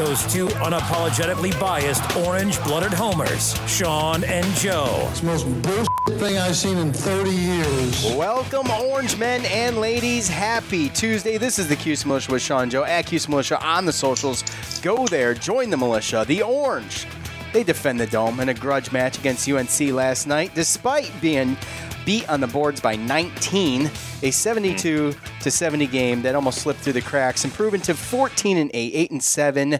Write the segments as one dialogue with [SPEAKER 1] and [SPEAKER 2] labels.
[SPEAKER 1] Those two unapologetically biased orange-blooded homers, Sean and Joe.
[SPEAKER 2] It's the most bullshit thing I've seen in 30 years.
[SPEAKER 3] Welcome, Orange men and ladies. Happy Tuesday. This is the Cuse Militia with Sean Joe at Cuse Militia on the socials. Go there, join the militia. The Orange. They defend the dome in a grudge match against UNC last night, despite being beat on the boards by 19. A 72 to 70 game that almost slipped through the cracks, improving to 14 and 8, 8 and 7.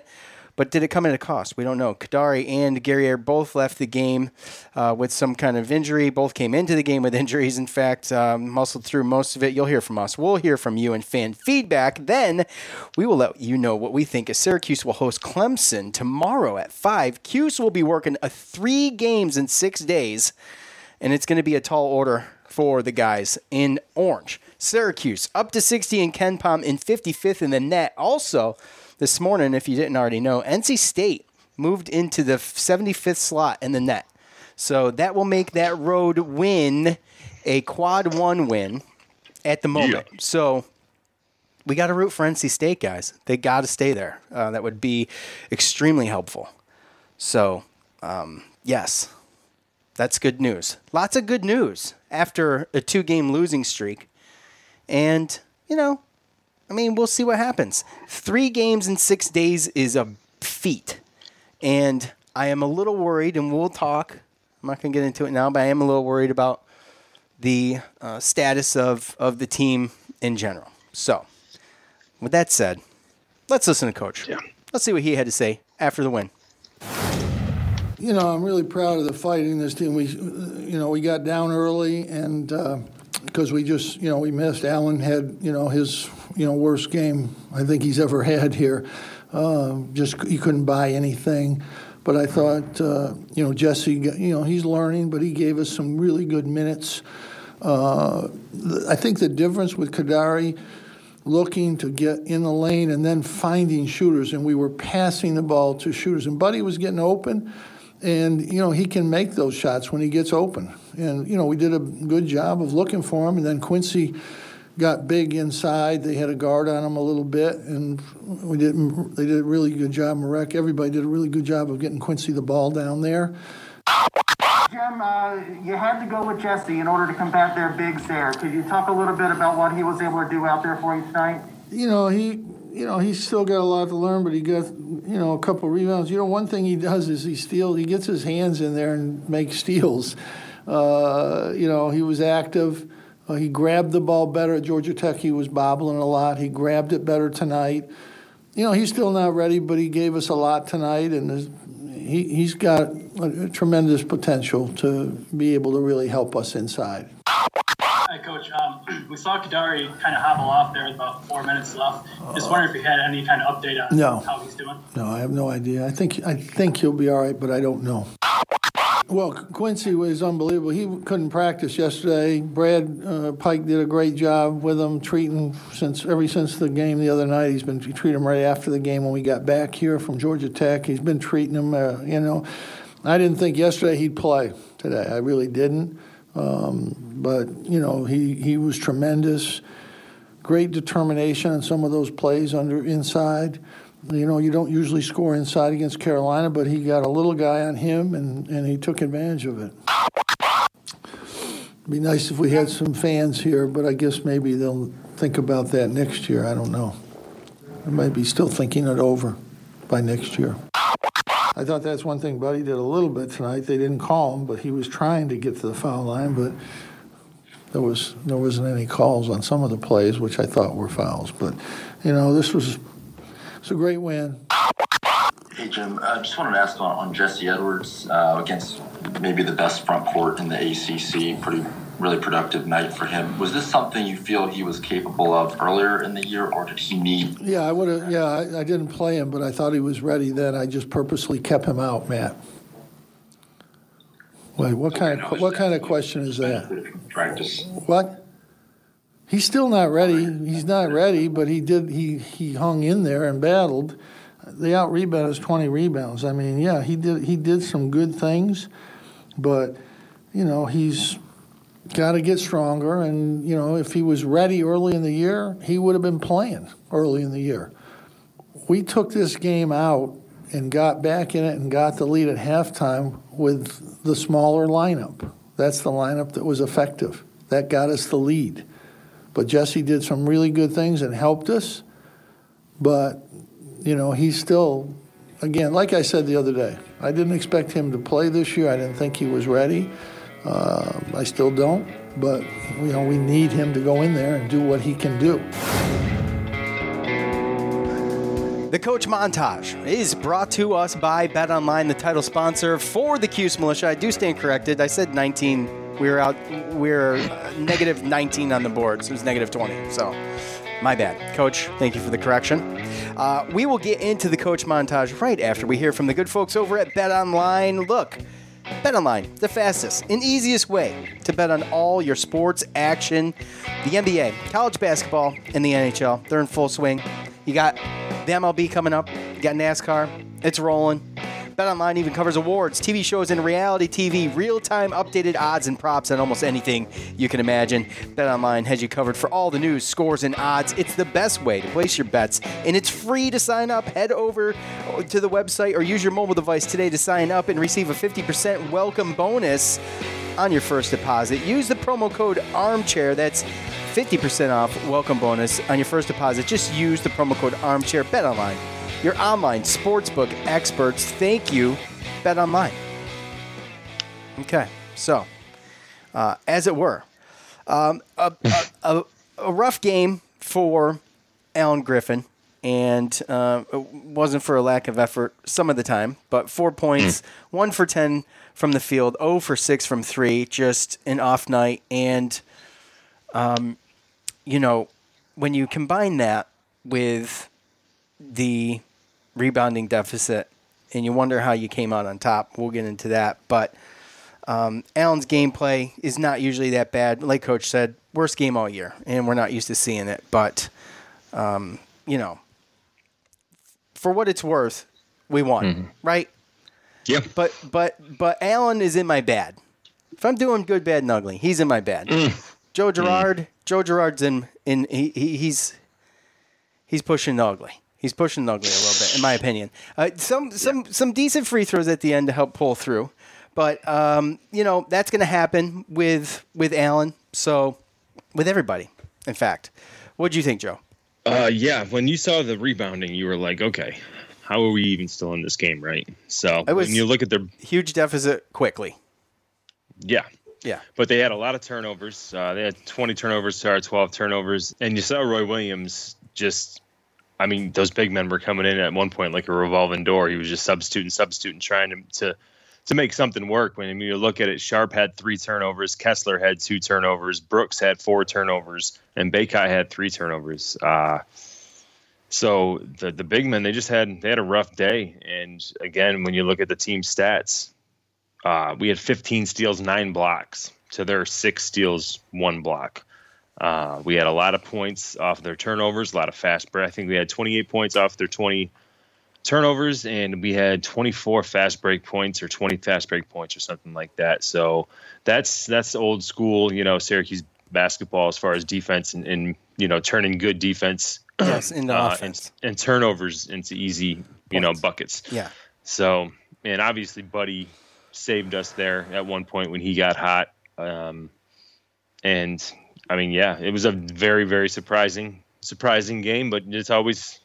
[SPEAKER 3] But did it come at a cost? We don't know. Kadary and Guerrier both left the game uh, with some kind of injury. Both came into the game with injuries. In fact, um, muscled through most of it. You'll hear from us. We'll hear from you and fan feedback. Then we will let you know what we think. As Syracuse will host Clemson tomorrow at five. Cuse will be working a three games in six days, and it's going to be a tall order for the guys in orange. Syracuse up to 60 in KenPom in 55th in the net. Also, this morning, if you didn't already know, NC State moved into the 75th slot in the net. So that will make that road win a quad one win at the moment. So we got to root for NC State, guys. They got to stay there. Uh, that would be extremely helpful. So, um, yes, that's good news. Lots of good news after a two game losing streak. And, you know, I mean, we'll see what happens. Three games in six days is a feat. And I am a little worried, and we'll talk. I'm not going to get into it now, but I am a little worried about the uh, status of, of the team in general. So, with that said, let's listen to Coach. Yeah. Let's see what he had to say after the win.
[SPEAKER 2] You know, I'm really proud of the fighting this team. We, you know, we got down early, and because we just, you know, we missed. Alan had, you know, his, you know, worst game I think he's ever had here. Uh, just he couldn't buy anything. But I thought, uh, you know, Jesse, you know, he's learning, but he gave us some really good minutes. Uh, I think the difference with Kadary looking to get in the lane and then finding shooters, and we were passing the ball to shooters. And Buddy was getting open, and you know he can make those shots when he gets open. And you know we did a good job of looking for him, and then Quincy got big inside. They had a guard on him a little bit, and we did. They did a really good job. Marek, everybody did a really good job of getting Quincy the ball down there.
[SPEAKER 4] Jim, uh, you had to go with Jesse in order to combat their bigs there. Could you talk a little bit about what he was able to do out there for you tonight?
[SPEAKER 2] you know, he, you know, he's still got a lot to learn, but he got, you know, a couple rebounds. You know, one thing he does is he steals, he gets his hands in there and makes steals. Uh, you know, he was active. Uh, he grabbed the ball better at Georgia Tech. He was bobbling a lot. He grabbed it better tonight. You know, he's still not ready, but he gave us a lot tonight, and he, he's got a, a tremendous potential to be able to really help us inside.
[SPEAKER 5] Hi, Coach. Um, we saw Kadary kind of hobble off there with about four minutes left. Just wondering if you had any kind of update on
[SPEAKER 2] No.
[SPEAKER 5] how he's doing.
[SPEAKER 2] No, I have no idea. I think I think he'll be all right, but I don't know. Well, Quincy was unbelievable. He couldn't practice yesterday. Brad uh, Pike did a great job with him, treating since ever since the game the other night. He's been treating him right after the game when we got back here from Georgia Tech. He's been treating him. Uh, you know, I didn't think yesterday he'd play today. I really didn't. Um, but you know, he he was tremendous great determination on some of those plays under inside. You know, you don't usually score inside against Carolina, but he got a little guy on him, and, and he took advantage of it. It'd be nice if we had some fans here, but I guess maybe they'll think about that next year. I don't know. They might be still thinking it over by next year. I thought that's one thing Buddy did a little bit tonight. They didn't call him, but he was trying to get to the foul line, but there was there wasn't any calls on some of the plays, which I thought were fouls. But you know, this was it's a great win.
[SPEAKER 6] Hey Jim, I just wanted to ask on, on Jesse Edwards uh, against maybe the best front court in the ACC. Pretty really productive night for him. Was this something you feel he was capable of earlier in the year, or did he need?
[SPEAKER 2] Yeah, I would have. Yeah, I, I didn't play him, but I thought he was ready. Then I just purposely kept him out, Matt. Wait, what kind of what kind of question is that?
[SPEAKER 6] Practice.
[SPEAKER 2] What? He's still not ready. He's not ready, but he did. He he hung in there and battled. They out rebounded us twenty rebounds. I mean, yeah, he did. He did some good things, but you know he's got to get stronger. And you know, if he was ready early in the year, he would have been playing early in the year. We took this game out and got back in it and got the lead at halftime with the smaller lineup. That's the lineup that was effective. That got us the lead. But Jesse did some really good things and helped us. But, you know, he's still, again, like I said the other day, I didn't expect him to play this year. I didn't think he was ready. Uh, I still don't. But, you know, we need him to go in there and do what he can do.
[SPEAKER 3] The Coach Montage is brought to us by Bet Online, the title sponsor for the Cuse Militia. I do stand corrected. I said 19. We were out. We are negative 19 on the board, so it was negative 20. So, my bad, Coach. Thank you for the correction. Uh, we will get into the Coach Montage right after we hear from the good folks over at Bet Online. Look. BetOnline, the fastest and easiest way to bet on all your sports action. The NBA, college basketball, and the NHL, they're in full swing. You got the MLB coming up, you got NASCAR, it's rolling. BetOnline even covers awards, TV shows, and reality TV, real time updated odds and props on almost anything you can imagine. BetOnline has you covered for all the news, scores, and odds. It's the best way to place your bets, and it's free to sign up. Head over to the website or use your mobile device today to sign up and receive a 50% welcome bonus on your first deposit. Use the promo code ARMCHAIR. That's 50% off welcome bonus on your first deposit. Just use the promo code ARMCHAIR. Bet online your online sportsbook experts. Thank you, Bet Online. Okay, so uh, as it were, um, a, a, a, rough game for Alan Griffin, and uh, it wasn't for a lack of effort some of the time, but four points, one for 10 from the field, 0 for 6 from three, just an off night. And, um, you know, when you combine that with the rebounding deficit, and you wonder how you came out on top. We'll get into that. But um, Alan's gameplay is not usually that bad. Like Coach said, worst game all year, and we're not used to seeing it. But, um, you know, for what it's worth, we won, mm-hmm. right?
[SPEAKER 7] Yeah.
[SPEAKER 3] But but but Alan is in my bad. If I'm doing good, bad, and ugly, he's in my bad. Mm. Joe Girard, mm. Joe Girard's in in he, he he's he's pushing the ugly. He's pushing the ugly a little in my opinion. Uh, some some yeah. some decent free throws at the end to help pull through, but um, you know that's going to happen with with Alan. So with everybody, in fact, what do you think, Joe?
[SPEAKER 7] Uh, yeah, when you saw the rebounding, you were like, okay, how are we even still in this game, right? So when you look at their
[SPEAKER 3] huge deficit quickly.
[SPEAKER 7] Yeah.
[SPEAKER 3] Yeah.
[SPEAKER 7] But they had a lot of turnovers. Uh, they had 20 turnovers to our 12 turnovers. And you saw Roy Williams just I mean, those big men were coming in at one point like a revolving door. He was just substituting, substituting, trying to to, to make something work. When I mean, you look at it, Sharpe had three turnovers, Kessler had two turnovers, Brooks had four turnovers, and Bacot had three turnovers. Uh, so the the big men they just had they had a rough day. And again, when you look at the team stats, uh, we had 15 steals, nine blocks to their six steals, one block. Uh, we had a lot of points off their turnovers, a lot of fast break. I think we had 28 points off their 20 turnovers, and we had 24 fast break points or 20 fast break points or something like that. So that's that's old school, you know, Syracuse basketball as far as defense and, and you know turning good defense
[SPEAKER 3] yes into uh, offense
[SPEAKER 7] and, and, turnovers into easy points. you know buckets.
[SPEAKER 3] Yeah.
[SPEAKER 7] So and obviously Buddy saved us there at one point when he got hot. Um, and I mean, yeah, it was a very, very surprising, surprising game, but it's always,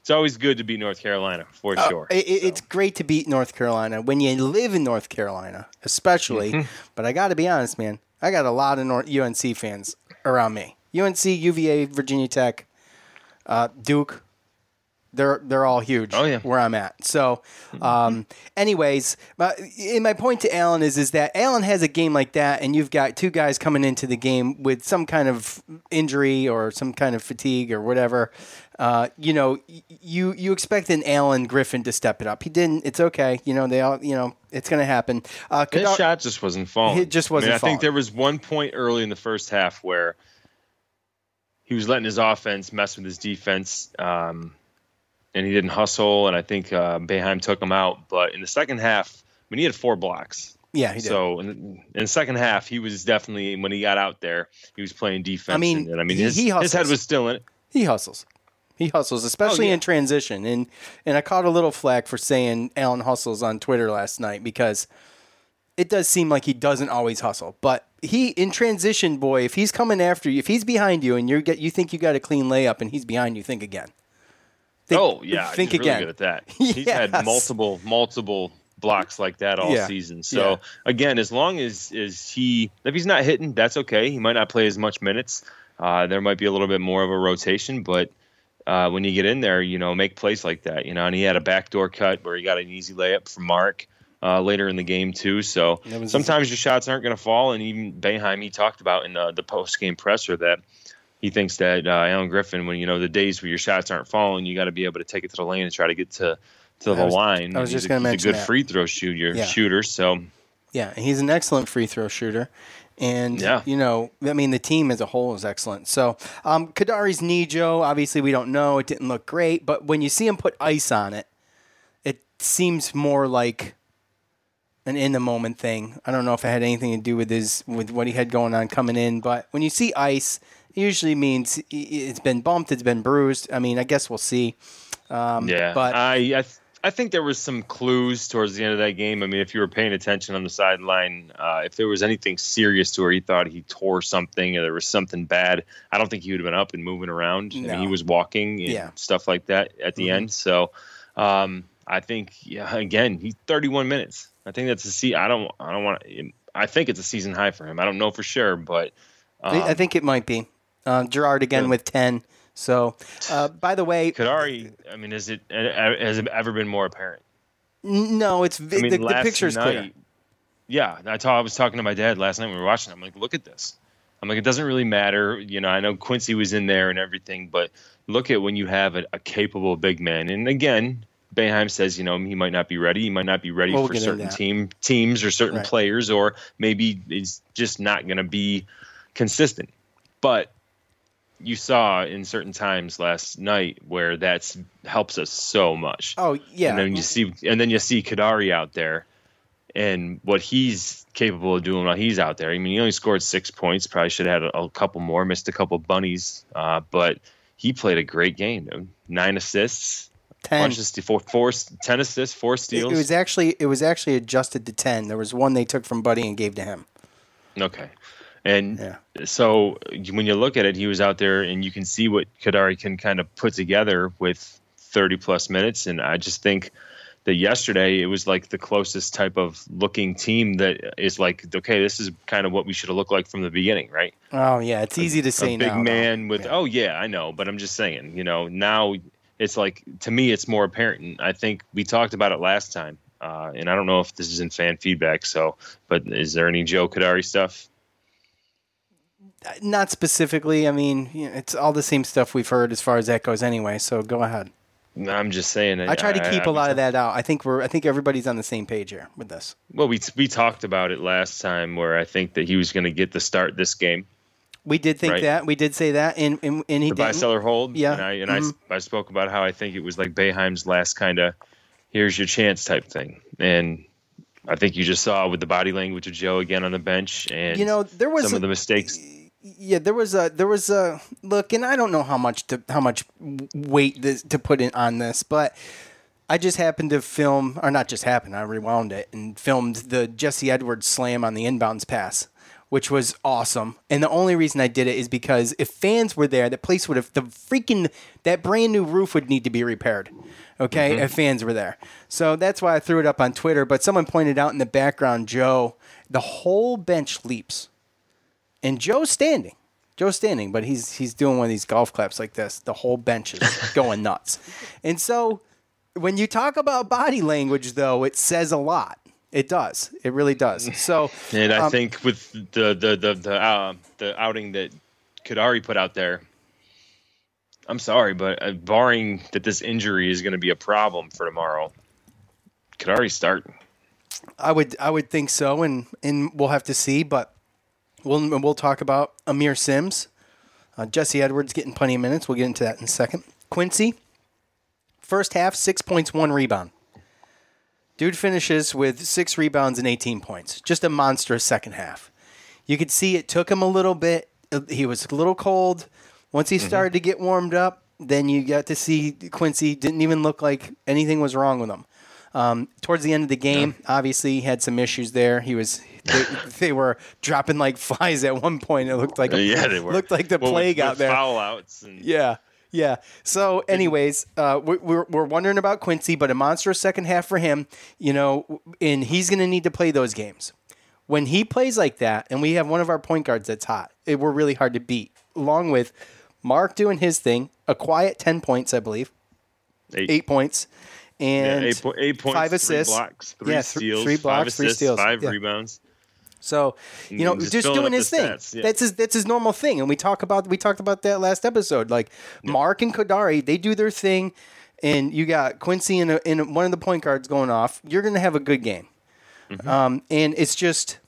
[SPEAKER 7] it's always good to beat North Carolina for
[SPEAKER 3] Uh,
[SPEAKER 7] sure.
[SPEAKER 3] it- it- It's great to beat North Carolina when you live in North Carolina, especially.
[SPEAKER 7] Mm-hmm.
[SPEAKER 3] But I got to be honest, man. I got a lot of North UNC fans around me. UNC, UVA, Virginia Tech, uh, Duke. They're they're all huge.
[SPEAKER 7] Oh, yeah.
[SPEAKER 3] where I'm at. So, um, anyways, in my point to Alan is is that Alan has a game like that, and you've got two guys coming into the game with some kind of injury or some kind of fatigue or whatever. Uh, you know, y- you you expect an Alan Griffin to step it up. He didn't. It's okay. You know, they all. You know, it's going to happen. Uh,
[SPEAKER 7] His
[SPEAKER 3] Kadar-
[SPEAKER 7] shot just wasn't falling.
[SPEAKER 3] It just wasn't
[SPEAKER 7] I, mean, I
[SPEAKER 3] falling.
[SPEAKER 7] think there was one point early in the first half where he was letting his offense mess with his defense, um, and he didn't hustle. And I think uh, Boeheim took him out. But in the second half, I mean, he had four blocks.
[SPEAKER 3] Yeah, he did.
[SPEAKER 7] So in, in the second half, he was definitely when he got out there, he was playing defense.
[SPEAKER 3] I mean,
[SPEAKER 7] and, I mean, his,
[SPEAKER 3] he
[SPEAKER 7] his head was still in it.
[SPEAKER 3] He hustles. He hustles, especially
[SPEAKER 7] Oh, yeah.
[SPEAKER 3] in transition. And and I caught a little flack for saying Alan hustles on Twitter last night because it does seem like he doesn't always hustle. But he in transition, boy, if he's coming after you, if he's behind you and you get you think you got a clean layup and he's behind you, think again. Think-
[SPEAKER 7] oh yeah,
[SPEAKER 3] think
[SPEAKER 7] he's really
[SPEAKER 3] again.
[SPEAKER 7] good at that. He's had multiple multiple blocks like that all
[SPEAKER 3] Yeah.
[SPEAKER 7] season. So
[SPEAKER 3] Yeah.
[SPEAKER 7] again, as long as is he if he's not hitting, that's okay. He might not play as much minutes. Uh, there might be a little bit more of a rotation, but uh, when you get in there, you know, make plays like that. You know, and he had a backdoor cut where he got an easy layup from Mark. Uh, later in the game too, so sometimes your shots aren't going to fall. And even Boeheim, he talked about in uh, the post game presser that he thinks that uh, Alan Griffin, when you know the days where your shots aren't falling, you got to be able to take it to the lane and try to get to to the
[SPEAKER 3] was-
[SPEAKER 7] line.
[SPEAKER 3] I was
[SPEAKER 7] And
[SPEAKER 3] just gonna
[SPEAKER 7] he's
[SPEAKER 3] mention
[SPEAKER 7] a good
[SPEAKER 3] that.
[SPEAKER 7] free throw shooter.
[SPEAKER 3] Yeah.
[SPEAKER 7] Shooter. So
[SPEAKER 3] Yeah, he's an excellent free throw shooter. And,
[SPEAKER 7] Yeah.
[SPEAKER 3] you know, I mean, the team as a whole is excellent. So, um, Kadary's knee, Joe, obviously we don't know. It didn't look great. But when you see him put ice on it, it seems more like an in the moment thing. I don't know if it had anything to do with his with what he had going on coming in. But when you see ice, usually means it's been bumped, it's been bruised. I mean, I guess we'll see. Um,
[SPEAKER 7] yeah,
[SPEAKER 3] but
[SPEAKER 7] I I, th- I think there was some clues towards the end of that game. I mean, if you were paying attention on the sideline, uh, if there was anything serious to where he thought he tore something or there was something bad, I don't think he would have been up and moving around. I mean, he was walking and
[SPEAKER 3] Yeah.
[SPEAKER 7] stuff like that at the
[SPEAKER 3] Mhm.
[SPEAKER 7] end. So um, I think yeah, again, he's 31 minutes. I think that's a see. I don't I don't want. I think it's a season high for him. I don't know for sure, but um,
[SPEAKER 3] I think it might be. Uh, Girard again
[SPEAKER 7] Yeah.
[SPEAKER 3] with 10. So, uh, by the way,
[SPEAKER 7] Kadary. I mean, is it has it ever been more apparent?
[SPEAKER 3] No, it's vi-
[SPEAKER 7] I mean,
[SPEAKER 3] the, the picture's
[SPEAKER 7] night,
[SPEAKER 3] clear.
[SPEAKER 7] Yeah, I, was talking to my dad last night when we were watching. I'm like, look at this. I'm like, it doesn't really matter. You know, I know Quincy was in there and everything, but look at when you have a, a capable big man. And again, Boeheim says, you know, he might not be ready. He might not be ready
[SPEAKER 3] Well, we'll
[SPEAKER 7] for certain team teams or certain
[SPEAKER 3] Right.
[SPEAKER 7] players, or maybe he's just not going to be consistent. But you saw in certain times last night where that's helps us so much.
[SPEAKER 3] Oh, yeah.
[SPEAKER 7] And then you see, and then you see Kadary out there, and what he's capable of doing while he's out there. I mean, he only scored six points. Probably should have had a, a couple more. Missed a couple bunnies, uh, but he played a great game. dude. Nine assists,
[SPEAKER 3] 10.
[SPEAKER 7] bunch of ste- four, four, ten assists, four
[SPEAKER 3] It,
[SPEAKER 7] steals.
[SPEAKER 3] it was actually it was actually adjusted to 10. There was one they took from Buddy and gave to him.
[SPEAKER 7] Okay. And
[SPEAKER 3] Yeah.
[SPEAKER 7] so when you look at it, he was out there and you can see what Kadary can kind of put together with 30 plus minutes. And I just think that yesterday it was like the closest type of looking team that is like, okay, this is kind of what we should have looked like from the beginning, right?
[SPEAKER 3] Oh yeah, it's easy to say
[SPEAKER 7] a big
[SPEAKER 3] now. though.
[SPEAKER 7] man with,
[SPEAKER 3] Yeah.
[SPEAKER 7] oh, yeah, I know. But I'm just saying, you know, now it's like, to me, it's more apparent. I think we talked about it last time. Uh, and I don't know if this is in fan feedback. So, but is there any Joe Kadary stuff?
[SPEAKER 3] Not specifically. I mean, you know, it's all the same stuff we've heard as far as that goes anyway. So go ahead.
[SPEAKER 7] I'm just saying.
[SPEAKER 3] I try to keep a lot of that out. I think we're I think everybody's on the same page here with this.
[SPEAKER 7] Well, we we talked about it last time, where I think that he was going to get the start this game.
[SPEAKER 3] We did think
[SPEAKER 7] Right.
[SPEAKER 3] that. We did say that and and, and he
[SPEAKER 7] The buy
[SPEAKER 3] didn't.
[SPEAKER 7] seller hold.
[SPEAKER 3] Yeah.
[SPEAKER 7] And I and
[SPEAKER 3] Mhm.
[SPEAKER 7] I, I spoke about how I think it was like Boeheim's last kind of here's your chance type thing, and I think you just saw with the body language of Joe again on the bench, and
[SPEAKER 3] You know, there was
[SPEAKER 7] some
[SPEAKER 3] a-
[SPEAKER 7] of the mistakes.
[SPEAKER 3] Yeah, there was a there was a look, and I don't know how much to how much weight this, to put in on this, but I just happened to film, or not just happened, I rewound it and filmed the Jesse Edwards slam on the inbounds pass, which was awesome. And the only reason I did it is because if fans were there, the place would have the freaking that brand new roof would need to be repaired. Okay,
[SPEAKER 7] Mm-hmm.
[SPEAKER 3] if fans were there. So that's why I threw it up on Twitter. But someone pointed out in the background, Joe, the whole bench leaps, and Joe's standing. Joe's standing, but he's he's doing one of these golf claps like this. The whole bench is going nuts. And so when you talk about body language though, it says a lot. It does. It really does. So
[SPEAKER 7] And I
[SPEAKER 3] um,
[SPEAKER 7] think with the the the the, uh, the outing that Kadary put out there, I'm sorry, but uh, barring that this injury is going to be a problem for tomorrow, Kadary start.
[SPEAKER 3] I would I would think so, and and we'll have to see. But we'll we'll talk about Amir Sims, uh, Jesse Edwards getting plenty of minutes. We'll get into that in a second. Quincy, first half six points, one rebound. Dude finishes with six rebounds and 18 points. Just a monstrous second half. You could see it took him a little bit. He was a little cold. Once he started to get warmed up, then you got to see Quincy didn't even look like anything was wrong with him. Um, towards the end of the game, obviously he had some issues there. He was they, they were dropping like flies at one point. It looked like a,
[SPEAKER 7] yeah, they were.
[SPEAKER 3] looked like the
[SPEAKER 7] Well, with-
[SPEAKER 3] plague out
[SPEAKER 7] with
[SPEAKER 3] there.
[SPEAKER 7] Foul outs and
[SPEAKER 3] Yeah, yeah. So, anyways, uh, we- we're we're wondering about Quincy, but a monstrous second half for him. You know, and he's going to need to play those games. When he plays like that, and we have one of our point guards that's hot, it, we're really hard to beat. Along with Mark doing his thing, a quiet ten points, I believe,
[SPEAKER 7] eight,
[SPEAKER 3] eight points,
[SPEAKER 7] yeah,
[SPEAKER 3] and
[SPEAKER 7] eight, po- eight points,
[SPEAKER 3] five
[SPEAKER 7] three
[SPEAKER 3] assists,
[SPEAKER 7] blocks, three
[SPEAKER 3] Yeah, th-
[SPEAKER 7] steals,
[SPEAKER 3] three
[SPEAKER 7] five
[SPEAKER 3] blocks, three steals,
[SPEAKER 7] five
[SPEAKER 3] yeah.
[SPEAKER 7] rebounds.
[SPEAKER 3] So you know, just,
[SPEAKER 7] just
[SPEAKER 3] doing his thing.
[SPEAKER 7] stats, yeah.
[SPEAKER 3] That's his that's his normal thing. And we talk about we talked about that last episode. Like Mark and Kadary, they do their thing, and you got Quincy and one of the point guards going off. You're going to have a good game.
[SPEAKER 7] Mm-hmm.
[SPEAKER 3] Um, and it's just,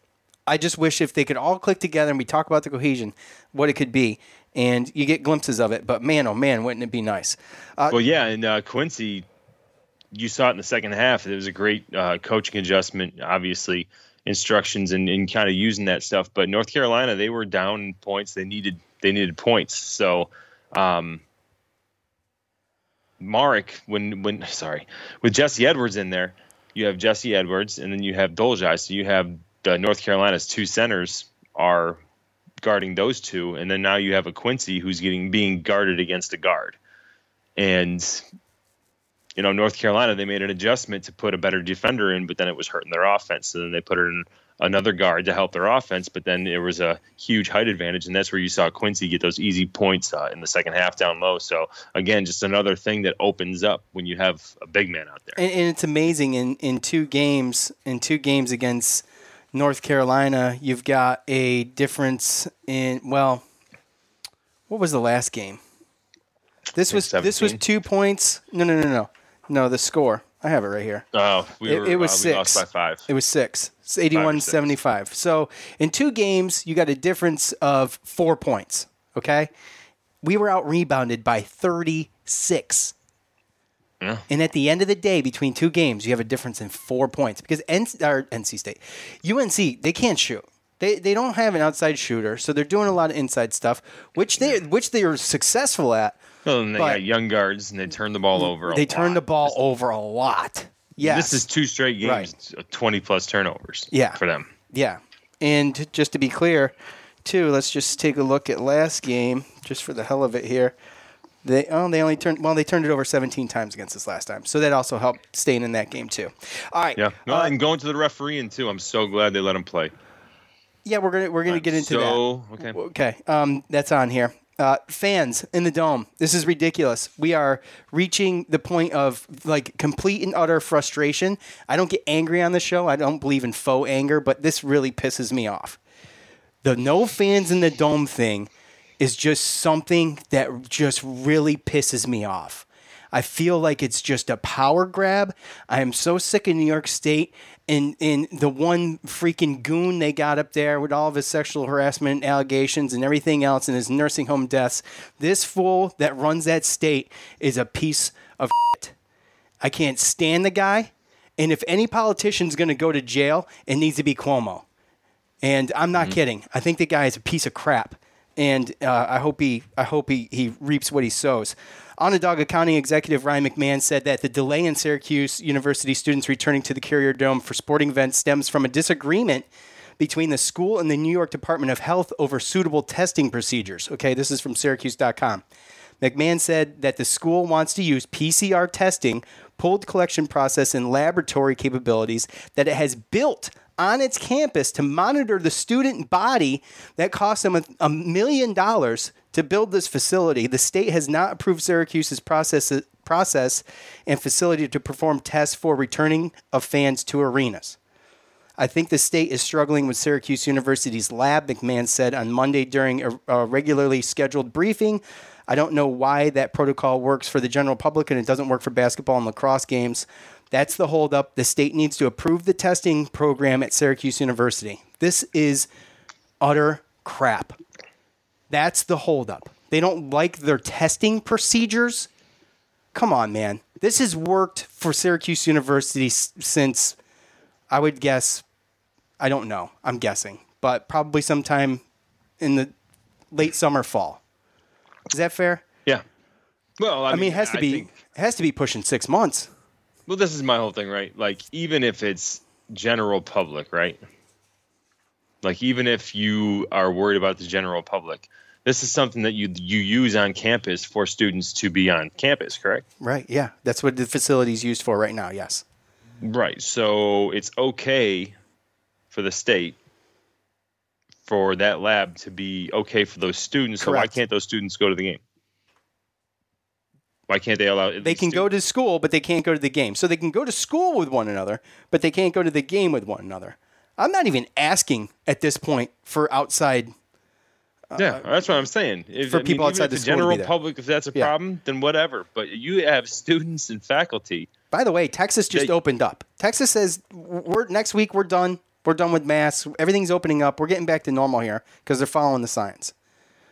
[SPEAKER 3] I just wish if they could all click together and we talk about the cohesion, what it could be, and you get glimpses of it. But man, oh man, wouldn't it be nice? Uh,
[SPEAKER 7] Well, yeah, and uh, Quincy, you saw it in the second half. It was a great uh, coaching adjustment, obviously instructions and, and kind of using that stuff. But North Carolina, they were down points. They needed they needed points. So, um, Marek, when when sorry, with Jesse Edwards in there, you have Jesse Edwards, and then you have Dolezaj. So you have the North Carolina's two centers are guarding those two, and then now you have a Quincy who's getting being guarded against a guard. And you know, North Carolina, they made an adjustment to put a better defender in, but then it was hurting their offense. So then they put in another guard to help their offense, but then there was a huge height advantage, and that's where you saw Quincy get those easy points uh, in the second half down low. So again, just another thing that opens up when you have a big man out there.
[SPEAKER 3] and, and it's amazing in, in two games in two games against North Carolina, you've got a difference in well, what was the last game? This was this was two points. No, no, no, no, no. The score I have it right here.
[SPEAKER 7] Oh, we
[SPEAKER 3] It-
[SPEAKER 7] were,
[SPEAKER 3] it was
[SPEAKER 7] uh, we lost
[SPEAKER 3] six.
[SPEAKER 7] by five.
[SPEAKER 3] It was six. It's 81
[SPEAKER 7] six.
[SPEAKER 3] 75. So in two games, you got a difference of four points. Okay. We were out rebounded by 36.
[SPEAKER 7] Yeah.
[SPEAKER 3] And at the end of the day, between two games, you have a difference in four points because NC, NC State, UNC, they can't shoot. They, they don't have an outside shooter, so they're doing a lot of inside stuff, which they which they are successful at.
[SPEAKER 7] Well, and they got young guards, and they turn the ball over. A
[SPEAKER 3] They turn the ball over a lot. Yes.
[SPEAKER 7] This is two straight games, of twenty plus turnovers.
[SPEAKER 3] Yeah.
[SPEAKER 7] for them.
[SPEAKER 3] Yeah. And just to be clear, too, let's just take a look at last game, just for the hell of it here. They oh they only turned well they turned it over 17 times against us last time, so that also helped staying in that game too. All right,
[SPEAKER 7] Yeah, no,
[SPEAKER 3] uh,
[SPEAKER 7] and going to the refereeing too. I'm so glad they let him play.
[SPEAKER 3] Yeah, we're gonna we're gonna get into
[SPEAKER 7] so,
[SPEAKER 3] that.
[SPEAKER 7] okay.
[SPEAKER 3] Okay, um, that's on here. Uh, fans in the dome, this is ridiculous. We are reaching the point of like complete and utter frustration. I don't get angry on the show. I don't believe in faux anger, but this really pisses me off. The no fans in the dome thing is just something that just really pisses me off. I feel like it's just a power grab. I am so sick of New York State and, and the one freaking goon they got up there with all of his sexual harassment allegations and everything else and his nursing home deaths. This fool that runs that state is a piece of shit. I can't stand the guy. And if any politician's going to go to jail, it needs to be Cuomo. And I'm not kidding. I think the guy is a piece of crap. And uh, I hope he I hope he, he reaps what he sows. Onondaga County Executive Ryan McMahon said that the delay in Syracuse University students returning to the Carrier Dome for sporting events stems from a disagreement between the school and the New York Department of Health over suitable testing procedures. Okay, this is from Syracuse.com. McMahon said that the school wants to use PCR testing, pooled collection process, and laboratory capabilities that it has built on its campus to monitor the student body that cost them a, a million dollars to build this facility. The state has not approved Syracuse's process, process and facility to perform tests for returning of fans to arenas. I think the state is struggling with Syracuse University's lab, McMahon said on Monday during a, a regularly scheduled briefing. I don't know why that protocol works for the general public and it doesn't work for basketball and lacrosse games. That's the holdup. The state needs to approve the testing program at Syracuse University. This is utter crap. That's the holdup. They don't like their testing procedures. Come on, man. This has worked for Syracuse University since, I would guess, I don't know. I'm guessing, but probably sometime in the late summer, fall. Is that fair?
[SPEAKER 7] Yeah. Well, I,
[SPEAKER 3] I mean, it has to
[SPEAKER 7] I
[SPEAKER 3] be
[SPEAKER 7] think-
[SPEAKER 3] it has to be pushing six months.
[SPEAKER 7] well, this is my whole thing, right? Like, even if it's general public, right? Like, even if you are worried about the general public, this is something that you you use on campus for students to be on campus, correct?
[SPEAKER 3] Right. Yeah. That's what the facility is used for right now. Yes.
[SPEAKER 7] Right. So it's okay for the state for that lab to be okay for those students. So why can't those students go to the game? Why can't they allow?
[SPEAKER 3] They can go to school, but they can't go to the game. So they can go to school with one another, but they can't go to the game with one another. I'm not even asking at this point for outside.
[SPEAKER 7] Yeah, that's what I'm saying. If,
[SPEAKER 3] for
[SPEAKER 7] I mean,
[SPEAKER 3] people outside the
[SPEAKER 7] the
[SPEAKER 3] school to be
[SPEAKER 7] general public, if that's a
[SPEAKER 3] Yeah.
[SPEAKER 7] problem, then whatever. But you have students and faculty.
[SPEAKER 3] By the way, Texas just
[SPEAKER 7] They-
[SPEAKER 3] opened up. Texas says we're next week we're done. We're done with masks. Everything's opening up. We're getting back to normal here because they're following the science.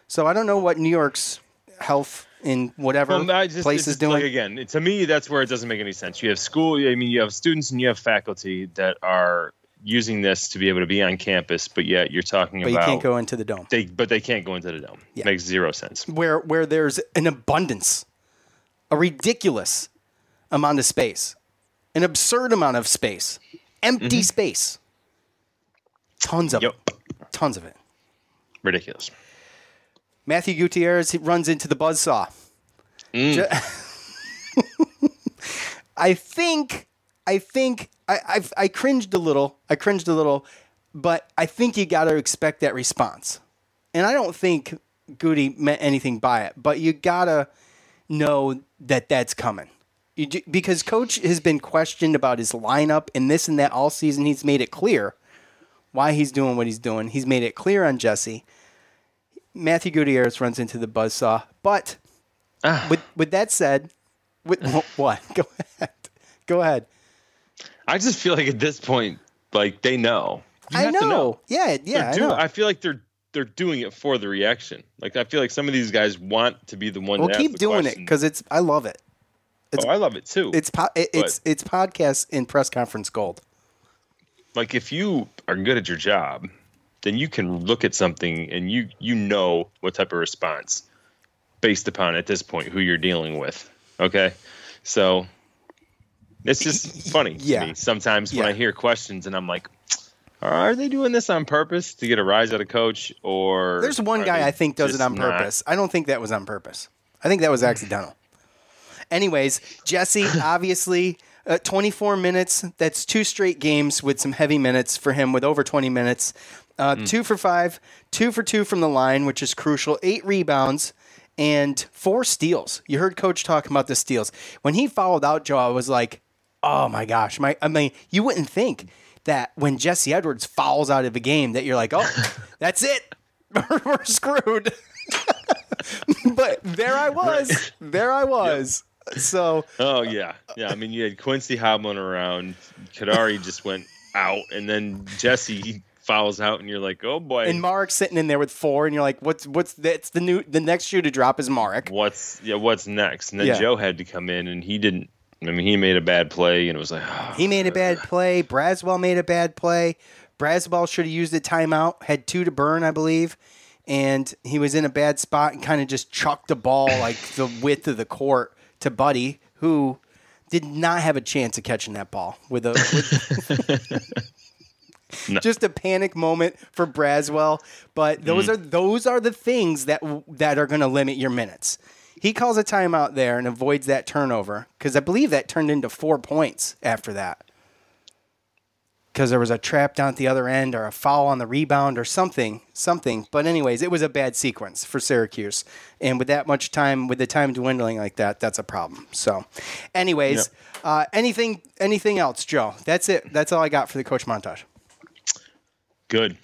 [SPEAKER 3] So I don't know what New York's health in whatever
[SPEAKER 7] just,
[SPEAKER 3] place is doing.
[SPEAKER 7] Like again, to me, that's where it doesn't make any sense. You have school. I mean, you have students and you have faculty that are using this to be able to be on campus, but yet you're talking
[SPEAKER 3] but you can't go into the dome.
[SPEAKER 7] they, but they can't go into the dome.
[SPEAKER 3] Yeah.
[SPEAKER 7] Makes zero sense.
[SPEAKER 3] where where there's an abundance, a ridiculous amount of space, an absurd amount of space, empty mm-hmm. space, tons of
[SPEAKER 7] Yep.
[SPEAKER 3] it, tons of it.
[SPEAKER 7] Ridiculous.
[SPEAKER 3] Matthew Gutierrez he runs into the buzzsaw. Mm. Ju- I think, I think, I, I've, I cringed a little. I cringed a little, but I think you got to expect that response. And I don't think Goody meant anything by it, but you gotta know that that's coming. You, ju- because coach has been questioned about his lineup and this and that all season. He's made it clear why he's doing what he's doing. He's made it clear on Jesse. Matthew Gutierrez runs into the buzzsaw. But ah. with with that said, with what? Go ahead. Go ahead.
[SPEAKER 7] I just feel like at this point, like they know. You
[SPEAKER 3] I
[SPEAKER 7] have
[SPEAKER 3] know.
[SPEAKER 7] to know.
[SPEAKER 3] Yeah, yeah,
[SPEAKER 7] They're
[SPEAKER 3] I know.
[SPEAKER 7] I feel like they're they're doing it for the reaction. Like I feel like some of these guys want to be the one.
[SPEAKER 3] Well,
[SPEAKER 7] to ask
[SPEAKER 3] keep
[SPEAKER 7] the
[SPEAKER 3] doing it because it's. I love it. it's-
[SPEAKER 7] oh, I love it too.
[SPEAKER 3] It's po- it,
[SPEAKER 7] But-
[SPEAKER 3] it's it's podcast in press conference gold.
[SPEAKER 7] like if you are good at your job, then you can look at something and you you know what type of response based upon at this point who you're dealing with. Okay, so it's just funny
[SPEAKER 3] Yeah.
[SPEAKER 7] to me sometimes when
[SPEAKER 3] Yeah.
[SPEAKER 7] I hear questions and I'm like, are they doing this on purpose to get a rise out of coach or?
[SPEAKER 3] There's one guy I think does it on
[SPEAKER 7] not?
[SPEAKER 3] purpose. I don't think that was on purpose. I think that was accidental. Anyways, Jesse, obviously, uh, 24 minutes. That's two straight games with some heavy minutes for him with over 20 minutes. Uh, Two for five, two for two from the line, which is crucial. Eight rebounds and four steals. You heard Coach talking about the steals. When he fouled out Joe, I was like, oh my gosh. My, I mean, you wouldn't think that when Jesse Edwards fouls out of a game that you're like, oh, that's it. We're screwed. but there I was. There I was. So
[SPEAKER 7] Oh yeah, yeah. I mean, you had Quincy hobbling around. Kadary just went out, and then Jesse fouls out, and you're like, oh boy.
[SPEAKER 3] and Mark sitting in there with four, and you're like, what's what's that's the new the next shoe to drop is Mark.
[SPEAKER 7] what's yeah, what's next? And then
[SPEAKER 3] Yeah.
[SPEAKER 7] Joe had to come in, and he didn't. I mean, he made a bad play, and it was like, oh,
[SPEAKER 3] He ah, made a bad play. Braswell made a bad play. Braswell should have used a timeout. Had two to burn, I believe. And he was in a bad spot and kind of just chucked the ball like the width of the court to Buddy, who did not have a chance of catching that ball with a. With
[SPEAKER 7] No.
[SPEAKER 3] just a panic moment for Braswell. But those mm. are those are the things that that are going to limit your minutes. He calls a timeout there and avoids that turnover because I believe that turned into four points after that. Because there was a trap down at the other end or a foul on the rebound or something, something. But anyways, it was a bad sequence for Syracuse, and with that much time, with the time dwindling like that, that's a problem. So, anyways, uh, anything, anything else, Joe? That's it. That's all I got for the coach montage.
[SPEAKER 7] Good.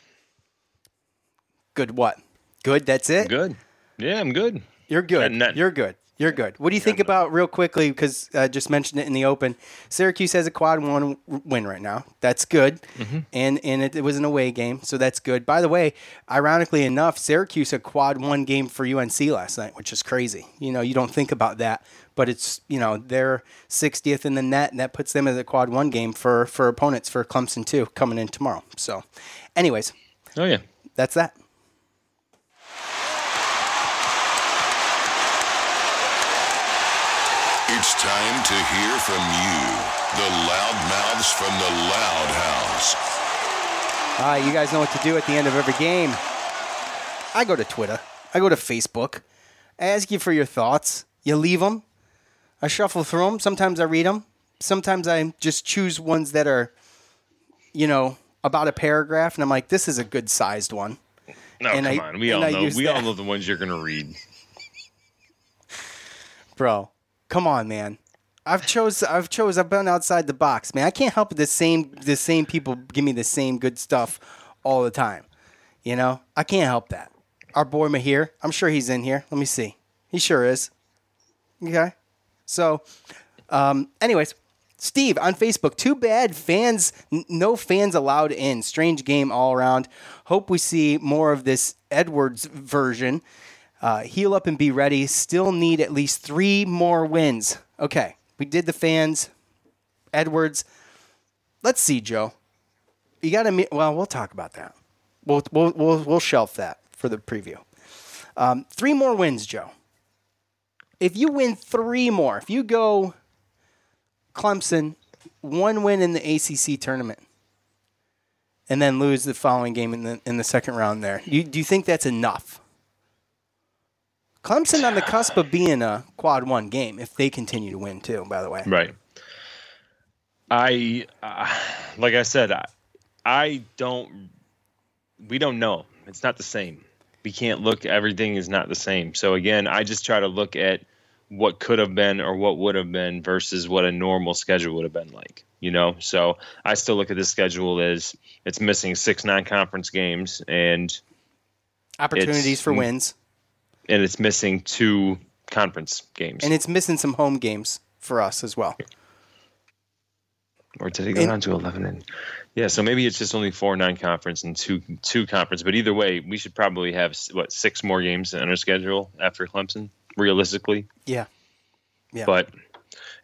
[SPEAKER 3] Good what? Good. That's it.
[SPEAKER 7] Good. Yeah, I'm good.
[SPEAKER 3] You're good.
[SPEAKER 7] That-
[SPEAKER 3] You're good. You're good. What do you think about real quickly? Because I uh, just mentioned it in the open. Syracuse has a quad one win right now. That's good, and and it, it was an away game, so that's good. By the way, ironically enough, Syracuse a quad one game for UNC last night, which is crazy. You know, you don't think about that, but it's you know they're 60th in the net, and that puts them as a quad one game for for opponents for Clemson too coming in tomorrow. So, anyways,
[SPEAKER 7] Oh yeah.
[SPEAKER 3] that's that.
[SPEAKER 8] It's time to hear from you, the loudmouths from the Loud House.
[SPEAKER 3] All right, you guys know what to do at the end of every game. I go to Twitter. I go to Facebook. I ask you for your thoughts. You leave them. I shuffle through them. Sometimes I read them. Sometimes I just choose ones that are, you know, about a paragraph, and I'm like, this is a good sized one.
[SPEAKER 7] No,
[SPEAKER 3] And
[SPEAKER 7] come
[SPEAKER 3] I-
[SPEAKER 7] on. We all
[SPEAKER 3] I
[SPEAKER 7] know.
[SPEAKER 3] use
[SPEAKER 7] We all know the ones you're gonna read.
[SPEAKER 3] Bro, come on, man. I've chose. I've chose. I've been outside the box, man. I can't help. The same. The same people give me the same good stuff all the time. You know, I can't help that. Our boy Mahir. I'm sure he's in here. Let me see. He sure is. Okay. So, um, anyways, Steve on Facebook. Too bad fans. n- No fans allowed in. Strange game all around. Hope we see more of this Edwards version. Uh, heal up and be ready. Still need at least three more wins. Okay, we did the fans. Edwards. Let's see, Joe. You got to. Meet. Well, we'll talk about that. We'll we'll we'll, we'll shelf that for the preview. Um, three more wins, Joe. If you win three more, if you go Clemson, one win in the ACC tournament, and then lose the following game in the in the second round, there, you, do you think that's enough? Clemson on the cusp of being a quad one game if they continue to win too. By the way,
[SPEAKER 7] Right. I, uh, like I said, I, I don't. We don't know. It's not the same. We can't look. Everything is not the same. So again, I just try to look at what could have been or what would have been versus what a normal schedule would have been like. You know, so I still look at this schedule as it's missing six non-conference games and
[SPEAKER 3] opportunities for wins,
[SPEAKER 7] and it's missing two conference games.
[SPEAKER 3] and it's missing some home games for us as well.
[SPEAKER 7] or did it go
[SPEAKER 3] And-
[SPEAKER 7] down to 11 and yeah so maybe it's just only four non-conference and two two conference but either way we should probably have what six more games on our schedule after clemson realistically
[SPEAKER 3] Yeah, yeah.
[SPEAKER 7] but